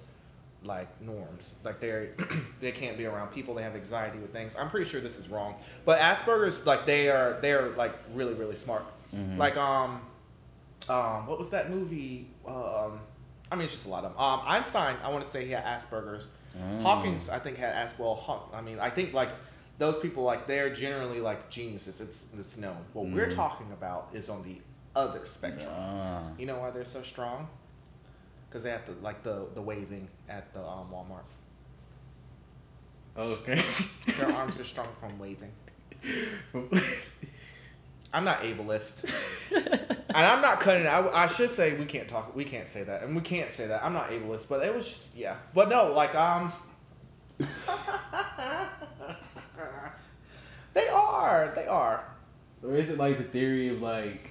like norms. Like they they can't be around people. They have anxiety with things. I'm pretty sure this is wrong, but Asperger's like they are they're like really really smart. Mhm. Like um um what was that movie? Um I mean it's just a lot of them. Um Einstein, I want to say he had Asperger's. Mm. Hawkins, I think had As well. Haw- I mean, I think like those people, like they're generally like geniuses. It's it's known. What we're Mm. talking about is on the other spectrum. Ah. You know why they're so strong? Because they have to like the the waving at the um, Walmart. Okay. Their arms are strong from waving. I'm not ableist, and I'm not cutting. it. I, I should say we can't talk. We can't say that, and we can't say that. I'm not ableist, but it was just yeah. But no, like um, they are. They are. or is it like the theory of like,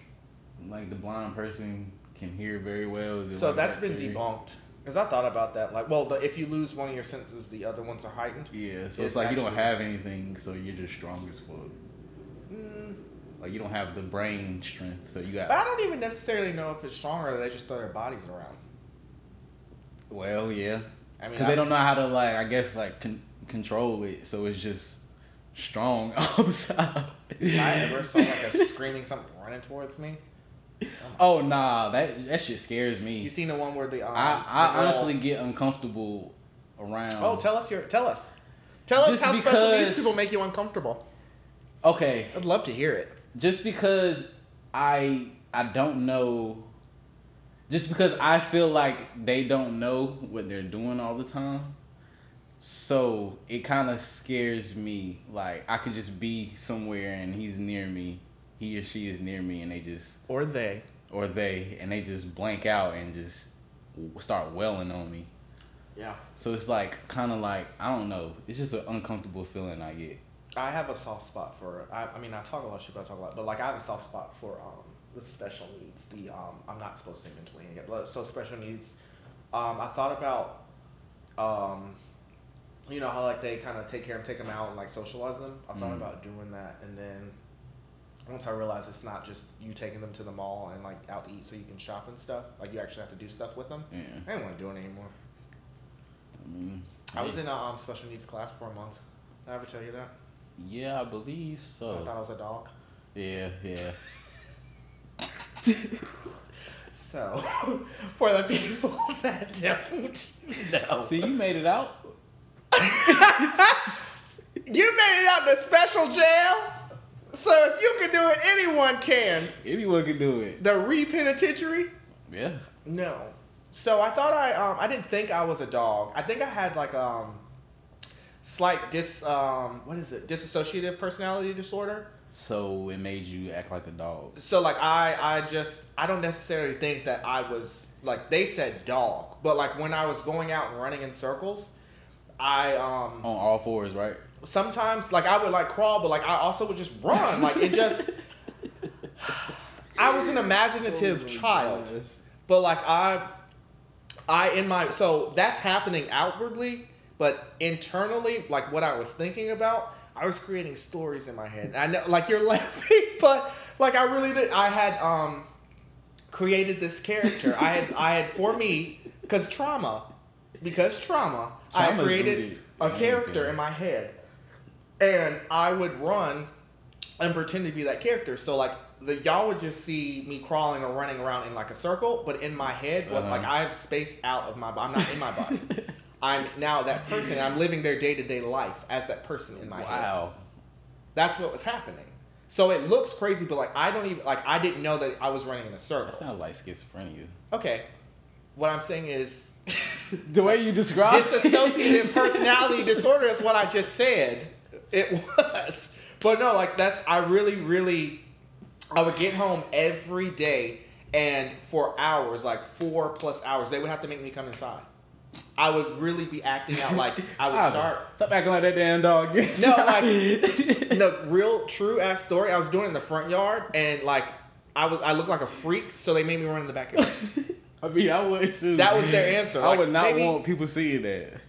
like the blind person can hear very well? So like that's that been theory? debunked. Because I thought about that. Like, well, the, if you lose one of your senses, the other ones are heightened. Yeah. So It's it's, like you don't have anything, so you're just strong as fuck. Mm, Like you don't have the brain strength, so you got. but I don't even necessarily know if it's stronger or they just throw their bodies around. Well, yeah. I mean, Because they don't know how to like, I guess like con- control it, so it's just strong all the time. If I ever saw like a screaming something running towards me. oh nah, that that shit scares me. You seen the one where the um, I, I the honestly get uncomfortable around. Oh, tell us your tell us. Tell us Just how special needs people make you uncomfortable. okay, I'd love to hear it. Just because I I don't know. Just because I feel like they don't know what they're doing all the time. So it kind of scares me. Like I could just be somewhere and he's near me, he or she is near me, and they just Or they. or they and they just blank out and just start welling on me. Yeah. So it's like kind of like I don't know. It's just an uncomfortable feeling I get. I have a soft spot for. I, I mean, I talk a lot of shit, but I talk a lot. But like, I have a soft spot for um the special needs. The um, I'm not supposed to say mentally handicapped, but so special needs. Um, I thought about, um, you know how like they kind of take care of, them, take them out and like socialize them. I thought Mm. about doing that, and then once I realized it's not just you taking them to the mall and like out to eat so you can shop and stuff. Like you actually have to do stuff with them. Yeah. I didn't want to do it anymore. I mean, I was in a um, special needs class for a month. Did I ever tell you that? Yeah, I believe so. I thought I was a dog. Yeah, yeah. So, for the people that don't know, See, you made it out. you made it out to special jail. So if you can do it, anyone can. Anyone can do it. The re-penitentiary? Yeah. No. So I thought I um I didn't think I was a dog. I think I had like um slight dis um what is it disassociative personality disorder. So it made you act like a dog. So like I I just I don't necessarily think that I was like they said dog, but like when I was going out and running in circles, I um On all fours, right? sometimes like I would like crawl, but like I also would just run. Like it just I was an imaginative child. But like I I in my so that's happening outwardly, but internally, like what I was thinking about, I was creating stories in my head. I know like you're laughing, but like I really did I had um created this character. I had I had for me because trauma because trauma, I created rooted a character in my head. And I would run and pretend to be that character. So like the y'all would just see me crawling or running around in like a circle, but in my head, Uh-huh. like I have spaced out of my body. I'm not in my body. I'm now that person. I'm living their day to day life as that person in my head. Wow. That's what was happening. So it looks crazy, but like I don't even like I didn't know that I was running in a circle. That sounds like schizophrenia. Okay. What I'm saying is The way you describe dissociative personality disorder is what I just said. It was. But no, like that's I really, really I would get home every day and for hours, like four plus hours, they would have to make me come inside. I would really be acting out like I would start Stop acting like that damn dog. no, like no real true ass story. I was doing it in the front yard and like I was I looked like a freak, so they made me run in the backyard. I mean, I would too. That was their answer, I like, would not maybe- want people seeing that.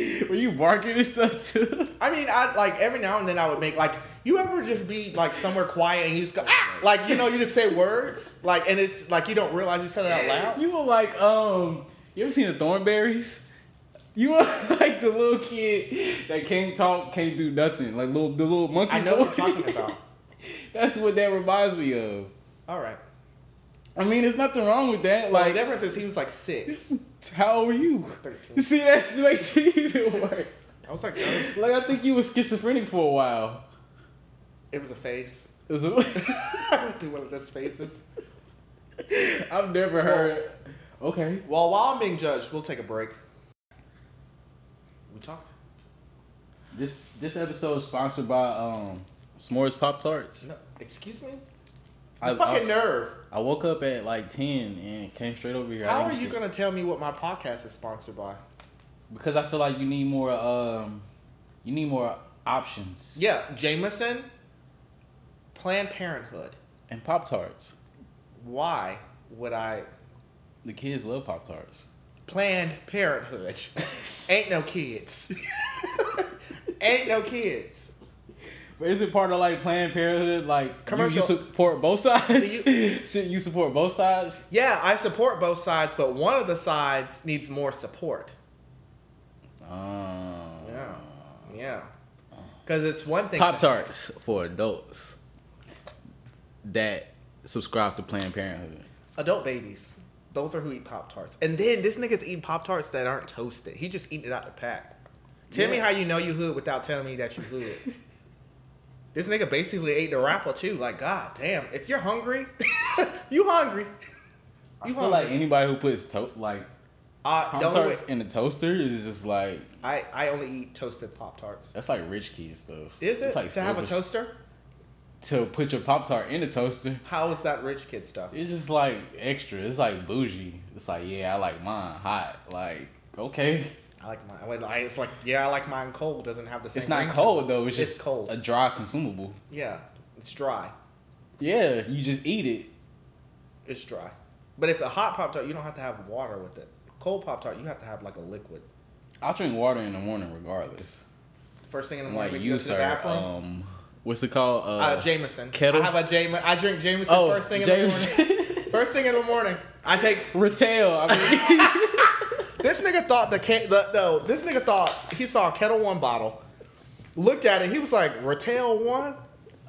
Were you barking and stuff too? I mean, I like every now and then I would make like you ever just be like somewhere quiet and you just go ah like you know you just say words like and it's like you don't realize you said it out loud. You were like, um, you ever seen the Thornberrys? You were like the little kid that can't talk, can't do nothing, like little the little monkey. I know what you're talking about. That's what that reminds me of. All right. I mean, there's nothing wrong with that. Like Like, the difference is he was like six. How old were you? Thirteen. See, that makes it even worse. I was like, that was, Like, I think you were schizophrenic for a while. it was a face. It was a- I went through one of those faces. I've never heard. Okay. Well, while I'm being judged, we'll take a break. We talked. This this episode is sponsored by um S'mores Pop Tarts. No, excuse me. I, fucking I, nerve. I woke up at like ten and came straight over here. How are you gonna tell me what my podcast is sponsored by? Because I feel like you need more um you need more options. Yeah, Jameson, Planned Parenthood. And Pop Tarts. Why would I The kids love Pop Tarts. Planned Parenthood? Ain't no kids. Ain't no kids. Is it part of like Planned Parenthood? Like Commercial- You, you support both sides. you- Shit, you support both sides. Yeah, I support both sides, but one of the sides needs more support. Um, Yeah. Yeah. Because it's one thing. Pop Tarts for adults that subscribe to Planned Parenthood. Adult babies. Those are who eat Pop Tarts. And then this nigga's eating Pop Tarts that aren't toasted. He just eating it out the pack. Tell me how you know you hood without telling me that you hood. This nigga basically ate the wrapper too. Like, god damn. If you're hungry, you hungry. I You feel like anybody who puts to- like Uh, Pop Tarts in the toaster is just like I, I only eat toasted Pop Tarts. that's like rich kid stuff. Is it It's like to have a toaster? to put your Pop Tart in the toaster? How is that rich kid stuff? It's just like extra. It's like bougie. It's like yeah, I like mine hot. Like okay, I like mine. I- It's like yeah, I like mine cold. Doesn't have the same. it's not cold though. It's It's just cold. a dry consumable. Yeah, it's dry. Yeah, you just eat it. It's dry. But if a hot Pop Tart, you don't have to have water with it. Cold Pop Tart, you have to have like a liquid. I'll drink water in the morning regardless. First thing in the morning, like you you, go to the sir. bathroom. Um, what's it called? Uh, Uh, Jameson. kettle? I have a Jameson. I drink Jameson oh, first thing in the morning. First thing in the morning, I take. Retail. I mean, This nigga thought the the no. This nigga thought he saw a Ketel One bottle, looked at it. He was like, "Retail One,"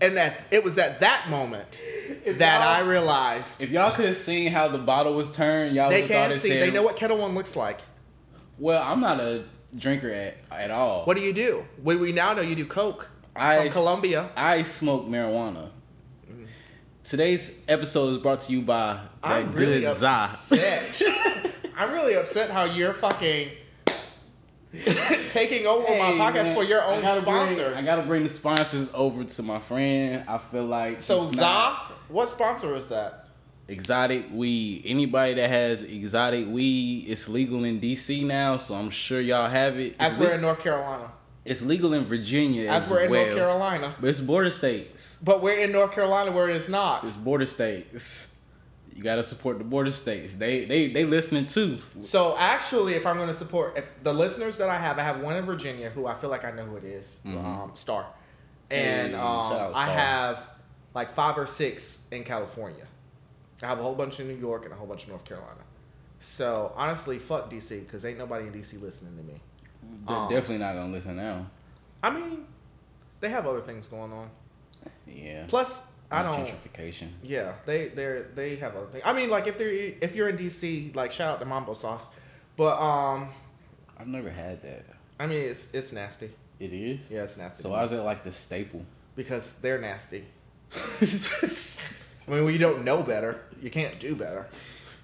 and that it was at that moment that I realized if y'all could have seen how the bottle was turned, y'all they would have thought that. They can it see. said. They know what Ketel One looks like. Well, I'm not a drinker at at all. What do you do? We, we now know you do Coke I from Colombia. I smoke marijuana. Today's episode is brought to you by that I'm really good upset. I'm really upset how you're fucking taking over my podcast man, for your I own bring- sponsors. I gotta bring the sponsors over to my friend. I feel like so Za, not- what sponsor is that? exotic weed. Anybody that has exotic weed, it's legal in DC now, so I'm sure y'all have it. It's, As we're le- in North Carolina. it's legal in Virginia As as, we're in well, North Carolina. but it's border states. But we're in North Carolina where it's not. It's border states. You gotta support the border states. They they they listening too. So actually, if I'm going to support if the listeners that I have, I have one in Virginia who I feel like I know who it is, um, Star, and Hey, um, out I have like five or six in California. I have a whole bunch in New York and a whole bunch in North Carolina. So honestly, fuck DC because ain't nobody in DC listening to me. They're Um, definitely not gonna listen now. I mean, they have other things going on. Yeah. Plus, I don't. gentrification. Yeah, they they they have other things. I mean, like if they're if you're in DC, like shout out to Mambo Sauce, but um, I've never had that. I mean it's it's nasty. It is. Yeah, it's nasty. So why is it like the staple? because they're nasty. I mean, when you don't know better, you can't do better.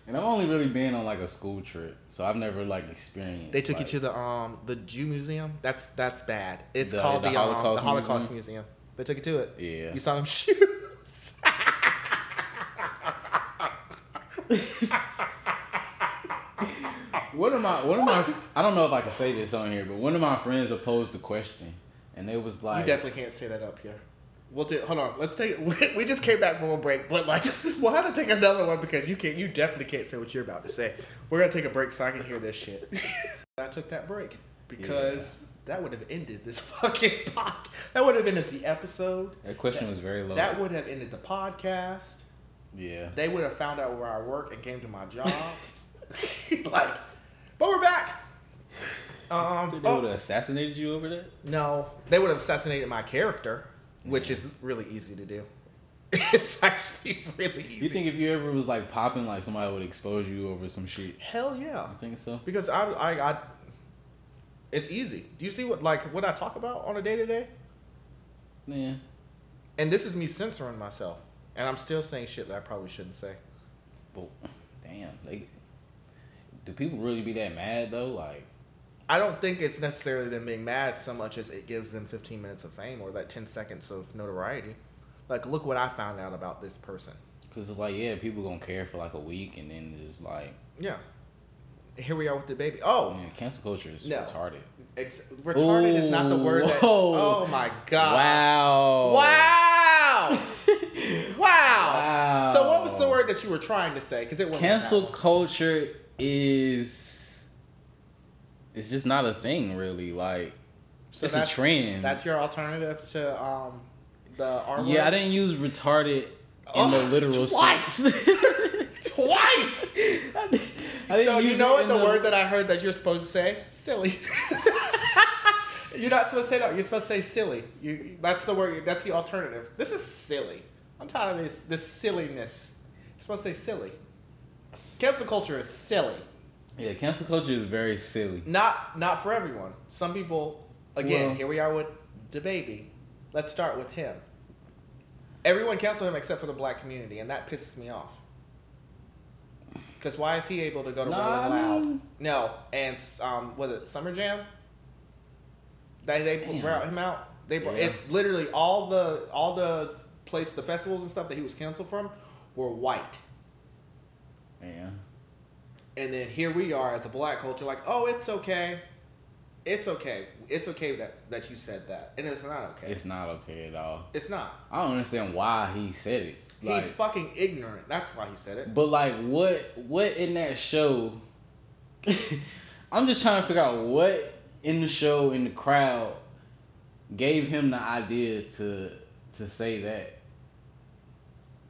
And I've only really been on like a school trip, so I've never like experienced. They took like, you to the um the Jew Museum. That's that's bad. It's The- called the the, um, Holocaust the Holocaust Museum. They took you to it. Yeah. You saw them shoes. One of my one of my I don't know if I can say this on here, but one of my friends opposed the question, and it was like, you definitely can't say that up here. We'll do. Hold on. Let's take. We just came back from a break, but like we'll have to take another one because you can't. You definitely can't say what you're about to say. We're gonna take a break so I can hear this shit. I took that break because that would have ended this fucking podcast. That would have ended the episode. that question was very low. That would have ended the podcast. yeah. They would have found out where I work and came to my job. like, but we're back. Um, They would oh, have assassinated you over that. no, they would have assassinated my character, which is really easy to do. It's actually really easy. You think if you ever was like popping, like somebody would expose you over some shit? Hell yeah, I think so. because I, I, I, it's easy. Do you see what like what I talk about on a day to day? Yeah. And this is me censoring myself, and I'm still saying shit that I probably shouldn't say. But damn, like, do people really be that mad though? Like, I don't think it's necessarily them being mad so much as it gives them 15 minutes of fame or that 10 seconds of notoriety. Like, look what I found out about this person. cause it's like, yeah, people gonna care for like a week, and then it's like, Yeah. Here we are with the baby. Oh, man, cancel culture is No. retarded. ex- retarded is not the word that. Oh my god. Wow. Wow. wow. Wow. So, what was the word that you were trying to say? Because it wasn't. Cancel that culture is. It's just not a thing, really. Like, So it's a trend. That's your alternative to um, the R yeah, I didn't use retarded in Oh, the literal twice. sense. Twice. So you know what in the, word that I heard that you're supposed to say? Silly. you're not supposed to say that. You're supposed to say silly. You that's the word. That's the alternative. This is silly. I'm tired of this this silliness. You're supposed to say silly. Cancel culture is silly. Yeah, cancel culture is very silly. Not not for everyone. Some people. Again, Well- here we are with the baby. Let's start with him. Everyone canceled him except for the black community, and that pisses me off. Because why is he able to go to Nah, Rolling Loud? mean- No, and um, was it Summer Jam? They they Damn. brought him out. They brought, Yeah. it's literally all the all the place the festivals and stuff that he was canceled from were white. Yeah. And then here we are as a black culture, like, oh, it's okay. It's okay. It's okay that, that you said that. And it's not okay. It's not okay at all. It's not. I don't understand why he said it. Like, He's fucking ignorant. That's why he said it. but like, what what in that show? I'm just trying to figure out what in the show in the crowd gave him the idea to to say that.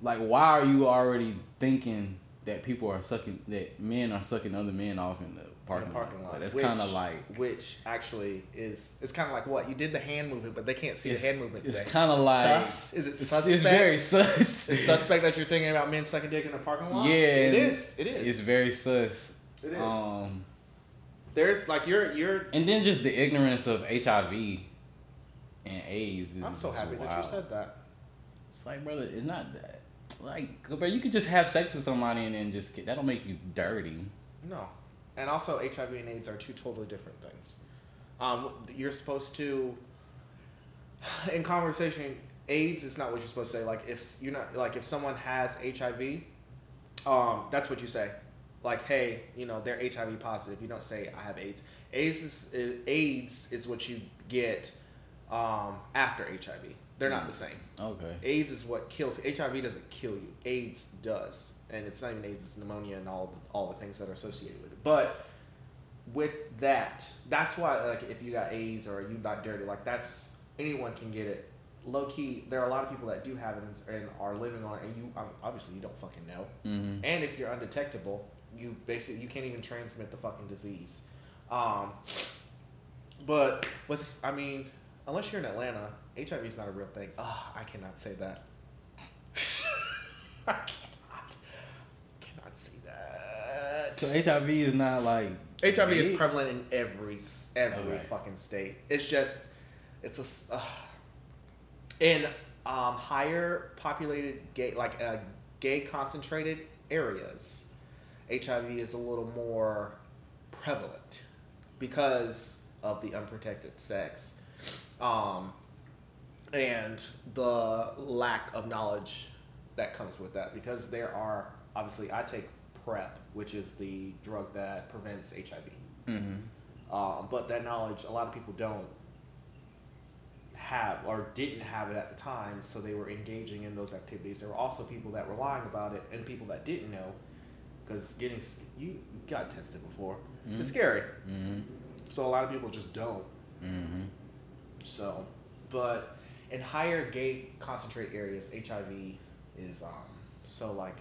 Like, why are you already thinking that people are sucking that men are sucking other men off in the parking, parking lot. Like, that's kind of like which actually is it's kind of like what you did the hand movement, but they can't see the hand movement. it's kinda like- Sus? Is it suspect? it's very sus. It's suspect that you're thinking about men sucking dick in a parking lot. Yeah, it is. It is. It's very sus. It is. Um, There's like you're you're. and then just the ignorance of HIV and AIDS. Is I'm so happy that you said that. It's like, brother, it's not that. Like, bro, you could just have sex with somebody and then just get, that don't make you dirty. No, and also HIV and AIDS are two totally different things. Um, you're supposed to, in conversation, AIDS is not what you're supposed to say. Like if you're not like if someone has HIV, um, that's what you say. Like, hey, you know they're HIV positive. You don't say I have AIDS. AIDS is, is AIDS is what you get um, after HIV. They're not the same. Okay. AIDS is what kills. HIV doesn't kill you. AIDS does, and it's not even AIDS. It's pneumonia and all the, all the things that are associated with it. But with that, that's why like if you got AIDS or you got dirty, like that's anyone can get it. Low key, there are a lot of people that do have it and, are living on it, and you obviously you don't fucking know. Mm-hmm. And if you're undetectable, you basically you can't even transmit the fucking disease. Um, but what's I mean, unless you're in Atlanta, HIV is not a real thing. Oh, I cannot say that. I cannot, cannot say that. So HIV is not like HIV is prevalent in every every fucking state. It's just it's a uh, in um, higher populated gay like uh, gay concentrated areas. HIV is a little more prevalent because of the unprotected sex, um, and the lack of knowledge that comes with that. Because there are obviously I take PrEP, which is the drug that prevents HIV. Mm-hmm. Um, but that knowledge, a lot of people don't have or didn't have it at the time, so they were engaging in those activities. There were also people that were lying about it, and people that didn't know, because getting you got tested before, it's scary. Mm-hmm. So a lot of people just don't. Mm-hmm. So, but in higher gay concentrate areas, HIV is um so like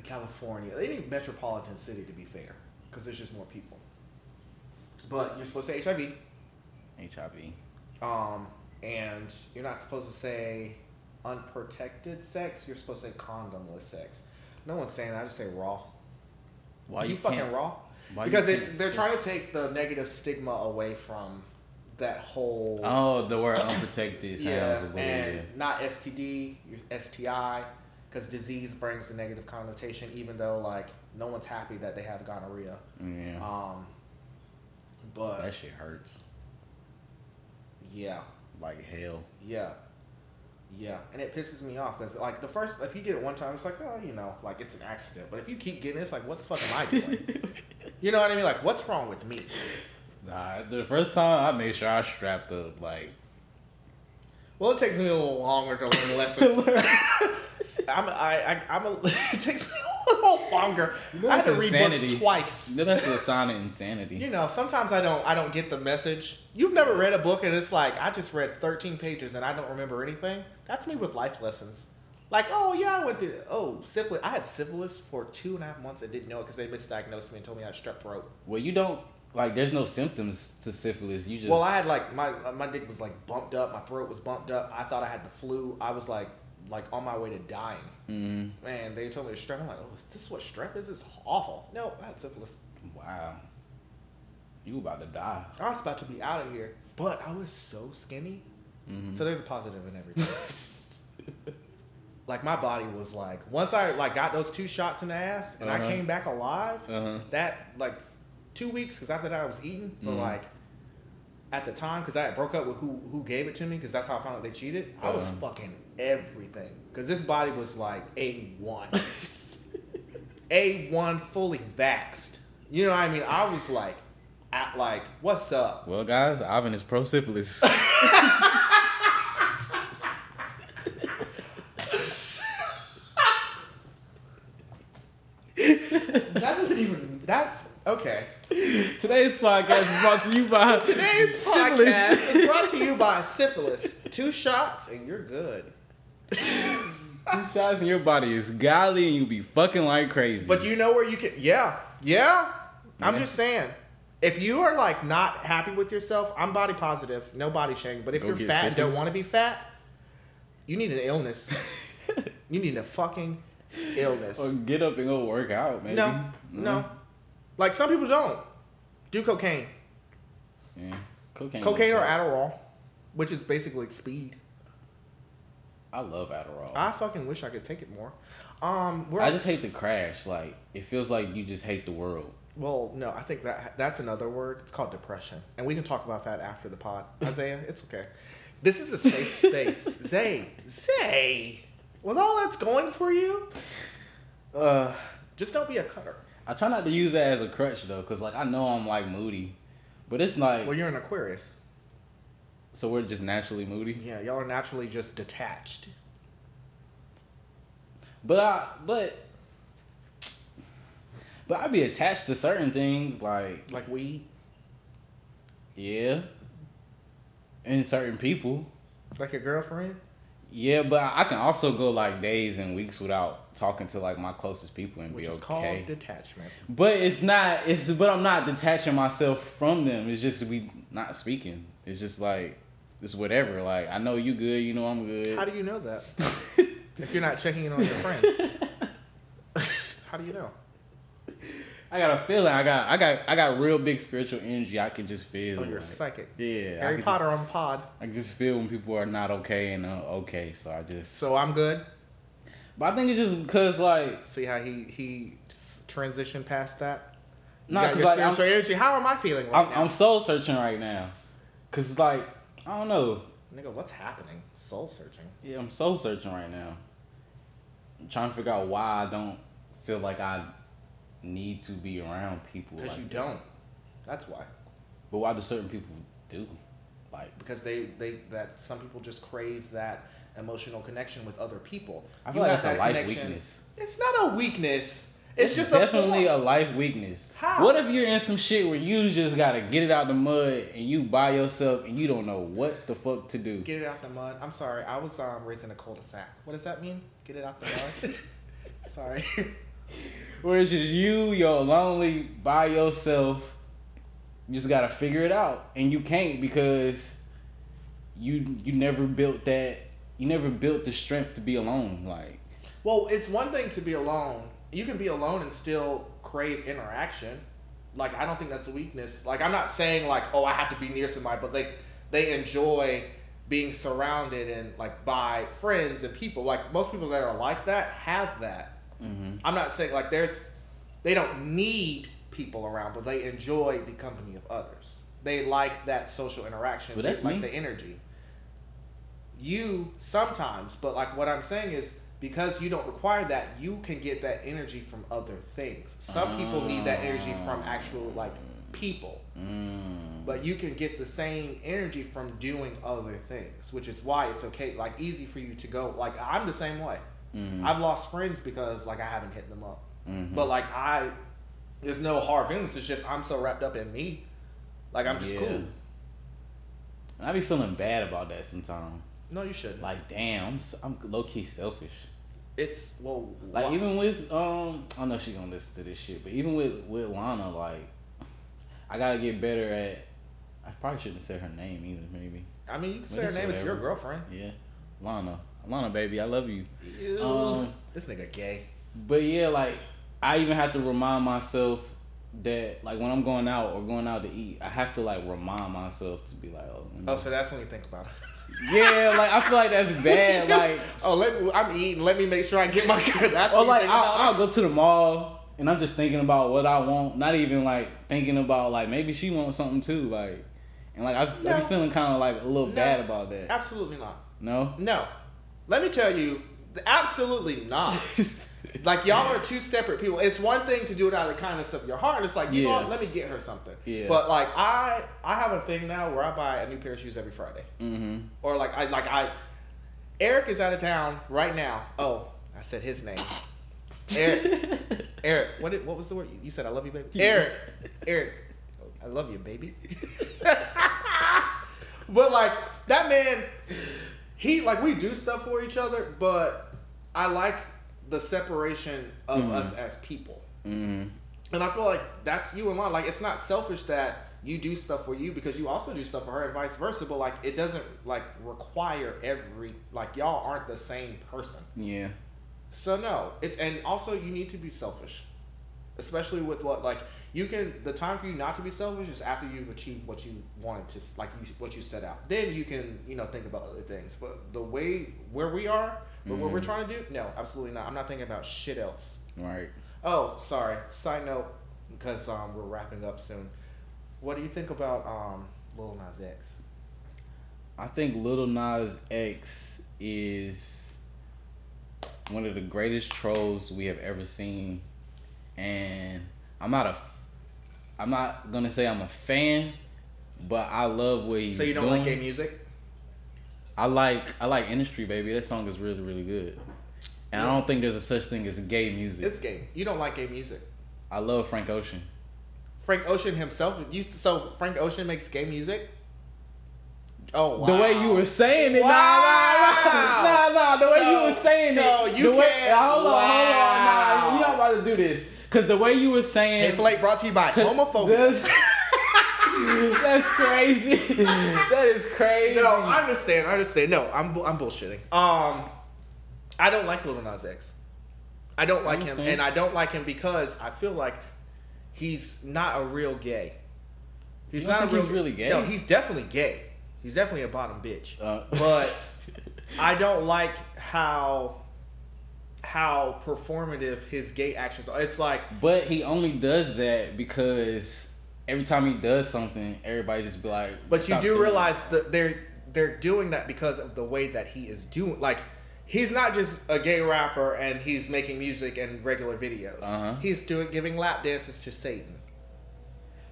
the California, any metropolitan city to be fair, because there's just more people. But you're supposed to say HIV, HIV. um, and you're not supposed to say unprotected sex. You're supposed to say condomless sex. No one's saying that. I just say raw. Why you, you fucking raw? why because it, they're trying to take the negative stigma away from that whole. Oh, the word unprotected sounds yeah, a little and yeah. not STD, STI, because disease brings a negative connotation. Even though like no one's happy that they have gonorrhea. Yeah. Um, but that shit hurts yeah, like hell. yeah, yeah, and it pisses me off because like the first, if you get it one time, it's like oh you know like it's an accident. But if you keep getting it, it's like what the fuck am I doing? you know what I mean? Like what's wrong with me? Nah, the first time I made sure I strapped up like Well, it takes me a little longer to learn lessons. I'm I, I I'm a, it takes me a little longer. You know I had to read insanity. books twice. no, that's a sign of insanity. You know, sometimes I don't I don't get the message. You've never read a book and it's like I just read 13 pages and I don't remember anything. That's me with life lessons. Like, oh yeah, I went through. Oh, syphilis. I had syphilis for two and a half months. and didn't know it because they misdiagnosed me and told me I had strep throat. Well, you don't like. There's no symptoms to syphilis. You just Well, I had like my my dick was like bumped up. My throat was bumped up. I thought I had the flu. I was like like on my way to dying. Mm, Man, they told me it was strep. I'm like, oh, is this what strep is? It's awful. No, I had syphilis. wow. You about to die. I was about to be out of here, but I was so skinny. Mhm. So there's a positive in everything. like my body was like once I like got those two shots in the ass and I Uh-huh. came back alive. Uh-huh. That like two weeks because after that I was eating, but Mhm. like at the time because I had broke up with who who gave it to me because that's how I found out they cheated. I was Uh-huh. fucking everything because this body was like a one, a one fully vaxed. You know what I mean? I was like, at like, what's up? Well, guys, Ivan is pro syphilis. That doesn't even. That's okay. Today's podcast is brought to you by Today's syphilis. podcast is brought to you by syphilis. Two shots and you're good. Two shots in your body is godly, and you be fucking like crazy. But you know where you can. Yeah, yeah. I'm Yeah. just saying. If you are like not happy with yourself, I'm body positive, no body shaming. But if Go you're fat and don't want to be fat, you need an illness. you need a fucking illness. or get up and go work out, maybe. no, mm-hmm. no. Like some people don't do cocaine, Yeah. Cocaine. cocaine or Adderall, which is basically speed. I love Adderall. I fucking wish I could take it more. Um, I just hate the crash. Like it feels like you just hate the world. Well, no, I think that that's another word. It's called depression, and we can talk about that after the pod. Isaiah, it's okay. This is a safe space. Zaee, Zaee, with all that's going for you, Uh, just don't be a cutter. I try not to use that as a crutch though, cause like I know I'm like moody, but it's like Well, you're an Aquarius. so we're just naturally moody. Yeah, y'all are naturally just detached. But I but but I'd be attached to certain things like Like weed, yeah, and certain people. like your girlfriend. Yeah, but I can also go like days and weeks without talking to like my closest people and Which be is called detachment. But it's not. It's but I'm not detaching myself from them. It's just we not speaking. It's just like it's whatever. Like I know you good. You know I'm good. How do you know that? if you're not checking in on your friends, how do you know? I got a feeling. I got. I got. I got real big spiritual energy. I can just feel. Oh, you're like- psychic. Yeah. Harry Potter on pod. I can just feel when people are not okay and uh, okay. So I just. So I'm good. But I think it's just because like. See how he he transitioned past that. You Nah, got 'cause, your like, I'm- energy. How am I feeling right I'm, now? I'm soul searching right now. Cause like I don't know. Nigga, what's happening? Soul searching. Yeah, I'm soul searching right now. I'm trying to figure out why I don't feel like I need to be around people. Because like you that. don't. That's why. But why do certain people do? Like Because they they that some people just crave that emotional connection with other people. I You feel like have that's a life connection- weakness. It's not a weakness. It's, just definitely a, a, life weakness. How? What if you're in some shit where you just gotta get it out the mud and you by yourself and you don't know what the fuck to do? Get it out the mud. I'm sorry. I was um, raised in a cul-de-sac. What does that mean? Get it out the mud. sorry. Where it's just you, you're lonely by yourself. You just gotta figure it out, and you can't because you you never built that. You never built the strength to be alone. Like Well, it's one thing to be alone. You can be alone and still crave interaction. Like I don't think that's a weakness. Like I'm not saying like oh I have to be near somebody, but like they enjoy being surrounded and like by friends and people. Like most people that are like that have that. Mm-hmm. I'm not saying like there's they don't need people around, but they enjoy the company of others. They like that social interaction. But they that's like me. the energy. You sometimes, but like what I'm saying is because you don't require that, you can get that energy from other things. Some people need that energy from actual like people. mm. But you can get the same energy from doing other things, which is why it's okay, like easy for you to go. Like I'm the same way. Mhm. I've lost friends because like I haven't hit them up. Mhm. But like I, there's no hard feelings. It's just I'm so wrapped up in me. Like I'm just Yeah. cool. I be feeling bad about that sometimes. No, you shouldn't. Like damn, I'm I'm low key selfish. it's well, Like why- even with um, I know she gonna listen to this shit, but even with with Lana, like I gotta get better at. I probably shouldn't say her name either. Maybe I mean, you can say her name. It's your girlfriend. yeah, Lana, Lana, baby, I love you. Ew. Um, this nigga gay. But yeah, like I even have to remind myself that like when I'm going out or going out to eat, I have to like remind myself to be like, oh, let me- Oh, so that's when you think about it. yeah, like I feel like that's bad. Like oh, let me, I'm eating. Let me make sure I get my. That's or like I'll, I'll go to the mall and I'm just thinking about what I want, not even like thinking about like maybe she wants something too, like. And like I, I be feeling kind of like a little No. bad about that. Absolutely not. No. No. Let me tell you, absolutely not. like y'all are two separate people. It's one thing to do it out of the kindness of your heart. It's like, you know Yeah. what, let me get her something. Yeah. But like I I have a thing now where I buy a new pair of shoes every Friday. Mm-hmm. Or like I like I Eric is out of town right now. Oh, I said his name. Eric. Eric, what did, what was the word? You said I love you, baby. Eric. Eric. I love you, baby. but like that man, he like we do stuff for each other, but I like the separation of Mhm. us as people. Mm-hmm. And I feel like that's you and mine. Like it's not selfish that you do stuff for you because you also do stuff for her and vice versa. But like it doesn't like require every like y'all aren't the same person. Yeah. So no, it's and also you need to be selfish, especially with what like you can. The time for you not to be selfish is after you've achieved what you wanted to like you what you set out. Then you can you know think about other things. But the way where we are, but what we're Mhm. trying to do, no, absolutely not. I'm not thinking about shit else. Right. Oh, sorry. Side note. because um, we're wrapping up soon. What do you think about um, Lil Nas X? I think Lil Nas X is one of the greatest trolls we have ever seen, and I'm not a, I'm not gonna say I'm a fan, but I love what he's So you don't doing. like gay music? I like I like Industry Baby. That song is really really good, and I don't think there's a such thing as gay music. It's gay. You don't like gay music. I love Frank Ocean. Frank Ocean himself used to, so Frank Ocean makes gay music. Oh wow. The way you were saying it, Wow. nah, nah, nah, nah, nah. The way you So- were saying so it, you the way, can't- hold on, hold on, nah, wow. you're not about to do this, cause the way you were saying, Eight brought to you by homophobia. That's, crazy. that is crazy. No, I understand. I understand. No, I'm I'm bullshitting. Um, I don't like Lil Nas X. I don't like him, and I don't like him because I feel like he's not a real gay. He's not a real, he's really gay? No, he's definitely gay. He's definitely a bottom bitch. Uh, But I don't like how how performative his gay actions are. It's like but he only does that because every time he does something, everybody just be like. But you do doing it." realize that they're they're doing that because of the way that he is doing. Like he's not just a gay rapper and he's making music and regular videos. Uh-huh. He's doing giving lap dances to Satan.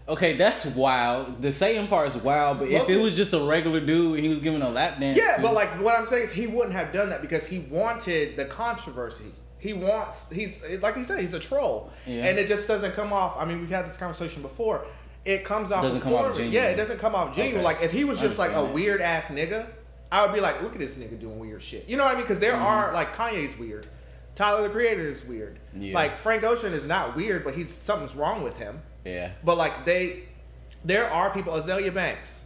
Okay, that's wild. The Satan part is wild, but if it was just a regular dude and he was giving a lap dance, Yeah, to- but like what I'm saying is he wouldn't have done that because he wanted the controversy. He wants he's like he said he's a troll, Yeah. and it just doesn't come off. I mean, we've had this conversation before. It comes off Doesn't come off genuine. Yeah, it doesn't come off genuine. Okay. Like if he was just like a that. weird ass nigga, I would be like, look at this nigga doing weird shit. You know what I mean? Because there Mm-hmm. are like Kanye's weird, Tyler the Creator is weird. Yeah. Like Frank Ocean is not weird, but he's something's wrong with him. Yeah, But like they, there are people Azealia Banks,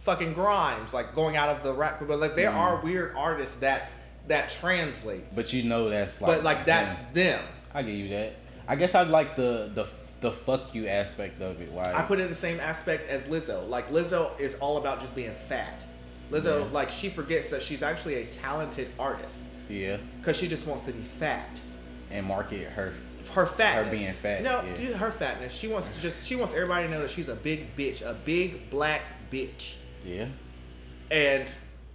fucking Grimes, like going out of the rap. But like there mm-hmm. are weird artists that that translates. But you know that's like. but like that's them. them. I give you that. I guess I'd like the the the fuck you aspect of it. Like I put it in the same aspect as Lizzo. Like Lizzo is all about just being fat. Lizzo, Yeah. like she forgets that she's actually a talented artist yeah, because she just wants to be fat. And market her. Her fatness. Her being fat, No, yeah. dude, her fatness. She wants to just. She wants everybody to know that she's a big bitch, a big black bitch. Yeah, And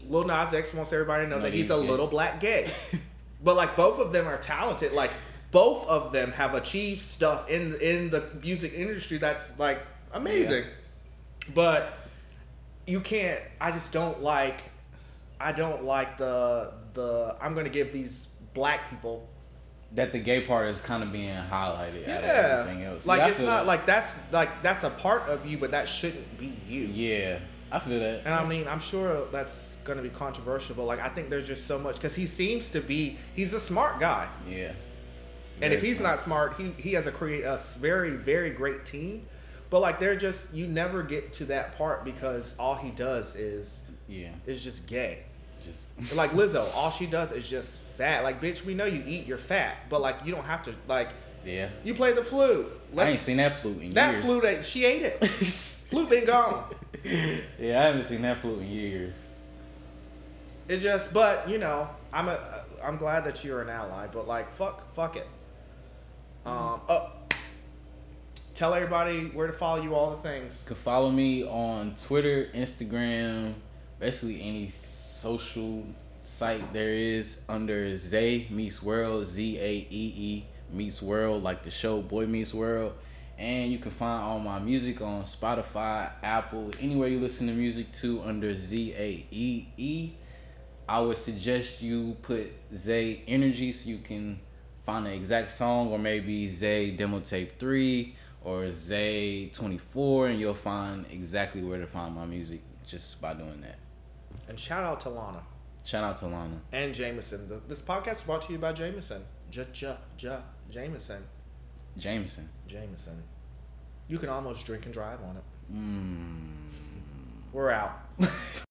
Lil Nas X wants everybody to know No, that he's he's a gay. little black gay. but like both of them are talented. Like both of them have achieved stuff in in the music industry that's like amazing. But you can't I just don't like I don't like the the I'm gonna give these black people that the gay part is kind of being highlighted out of everything else. like Yeah, it's not that. like that's like that's a part of you but that shouldn't be you Yeah, I feel that. And I mean, I'm sure that's going to be controversial, but like, I think there's just so much because he seems to be, he's a smart guy. Yeah. And Very if he's smart. not smart, he, he has a create a very, very great team. But like, they're just, you never get to that part because all he does is, Yeah. is just gay. Just Like Lizzo, all she does is just fat. Like, bitch, we know you eat, you're fat, but like, you don't have to, like, yeah. you play the flute. I Let's, ain't seen that flute in that years. That flute, she ate it. flute been gone. Yeah, I haven't seen that flute in years. It just, but you know, I'm a, I'm glad that you're an ally, but like, fuck, fuck it. Um, oh, tell everybody where to follow you, all the things. You can follow me on Twitter, Instagram, basically any social site there is under Zaee Meets World, Z A E E Meets World, like the show Boy Meets World. And you can find all my music on Spotify, Apple, anywhere you listen to music to under Z A E E. I would suggest you put Zaee Energy so you can find the exact song, or maybe Zaee Demo Tape 3 or Zaee 24, and you'll find exactly where to find my music just by doing that. And shout out to Lana Shout out to Lana. and Jameson. The, this podcast is brought to you by Jameson. Ja, ja, ja, Jameson. Jameson. Jameson. You can almost drink and drive on it. Mmm. We're out.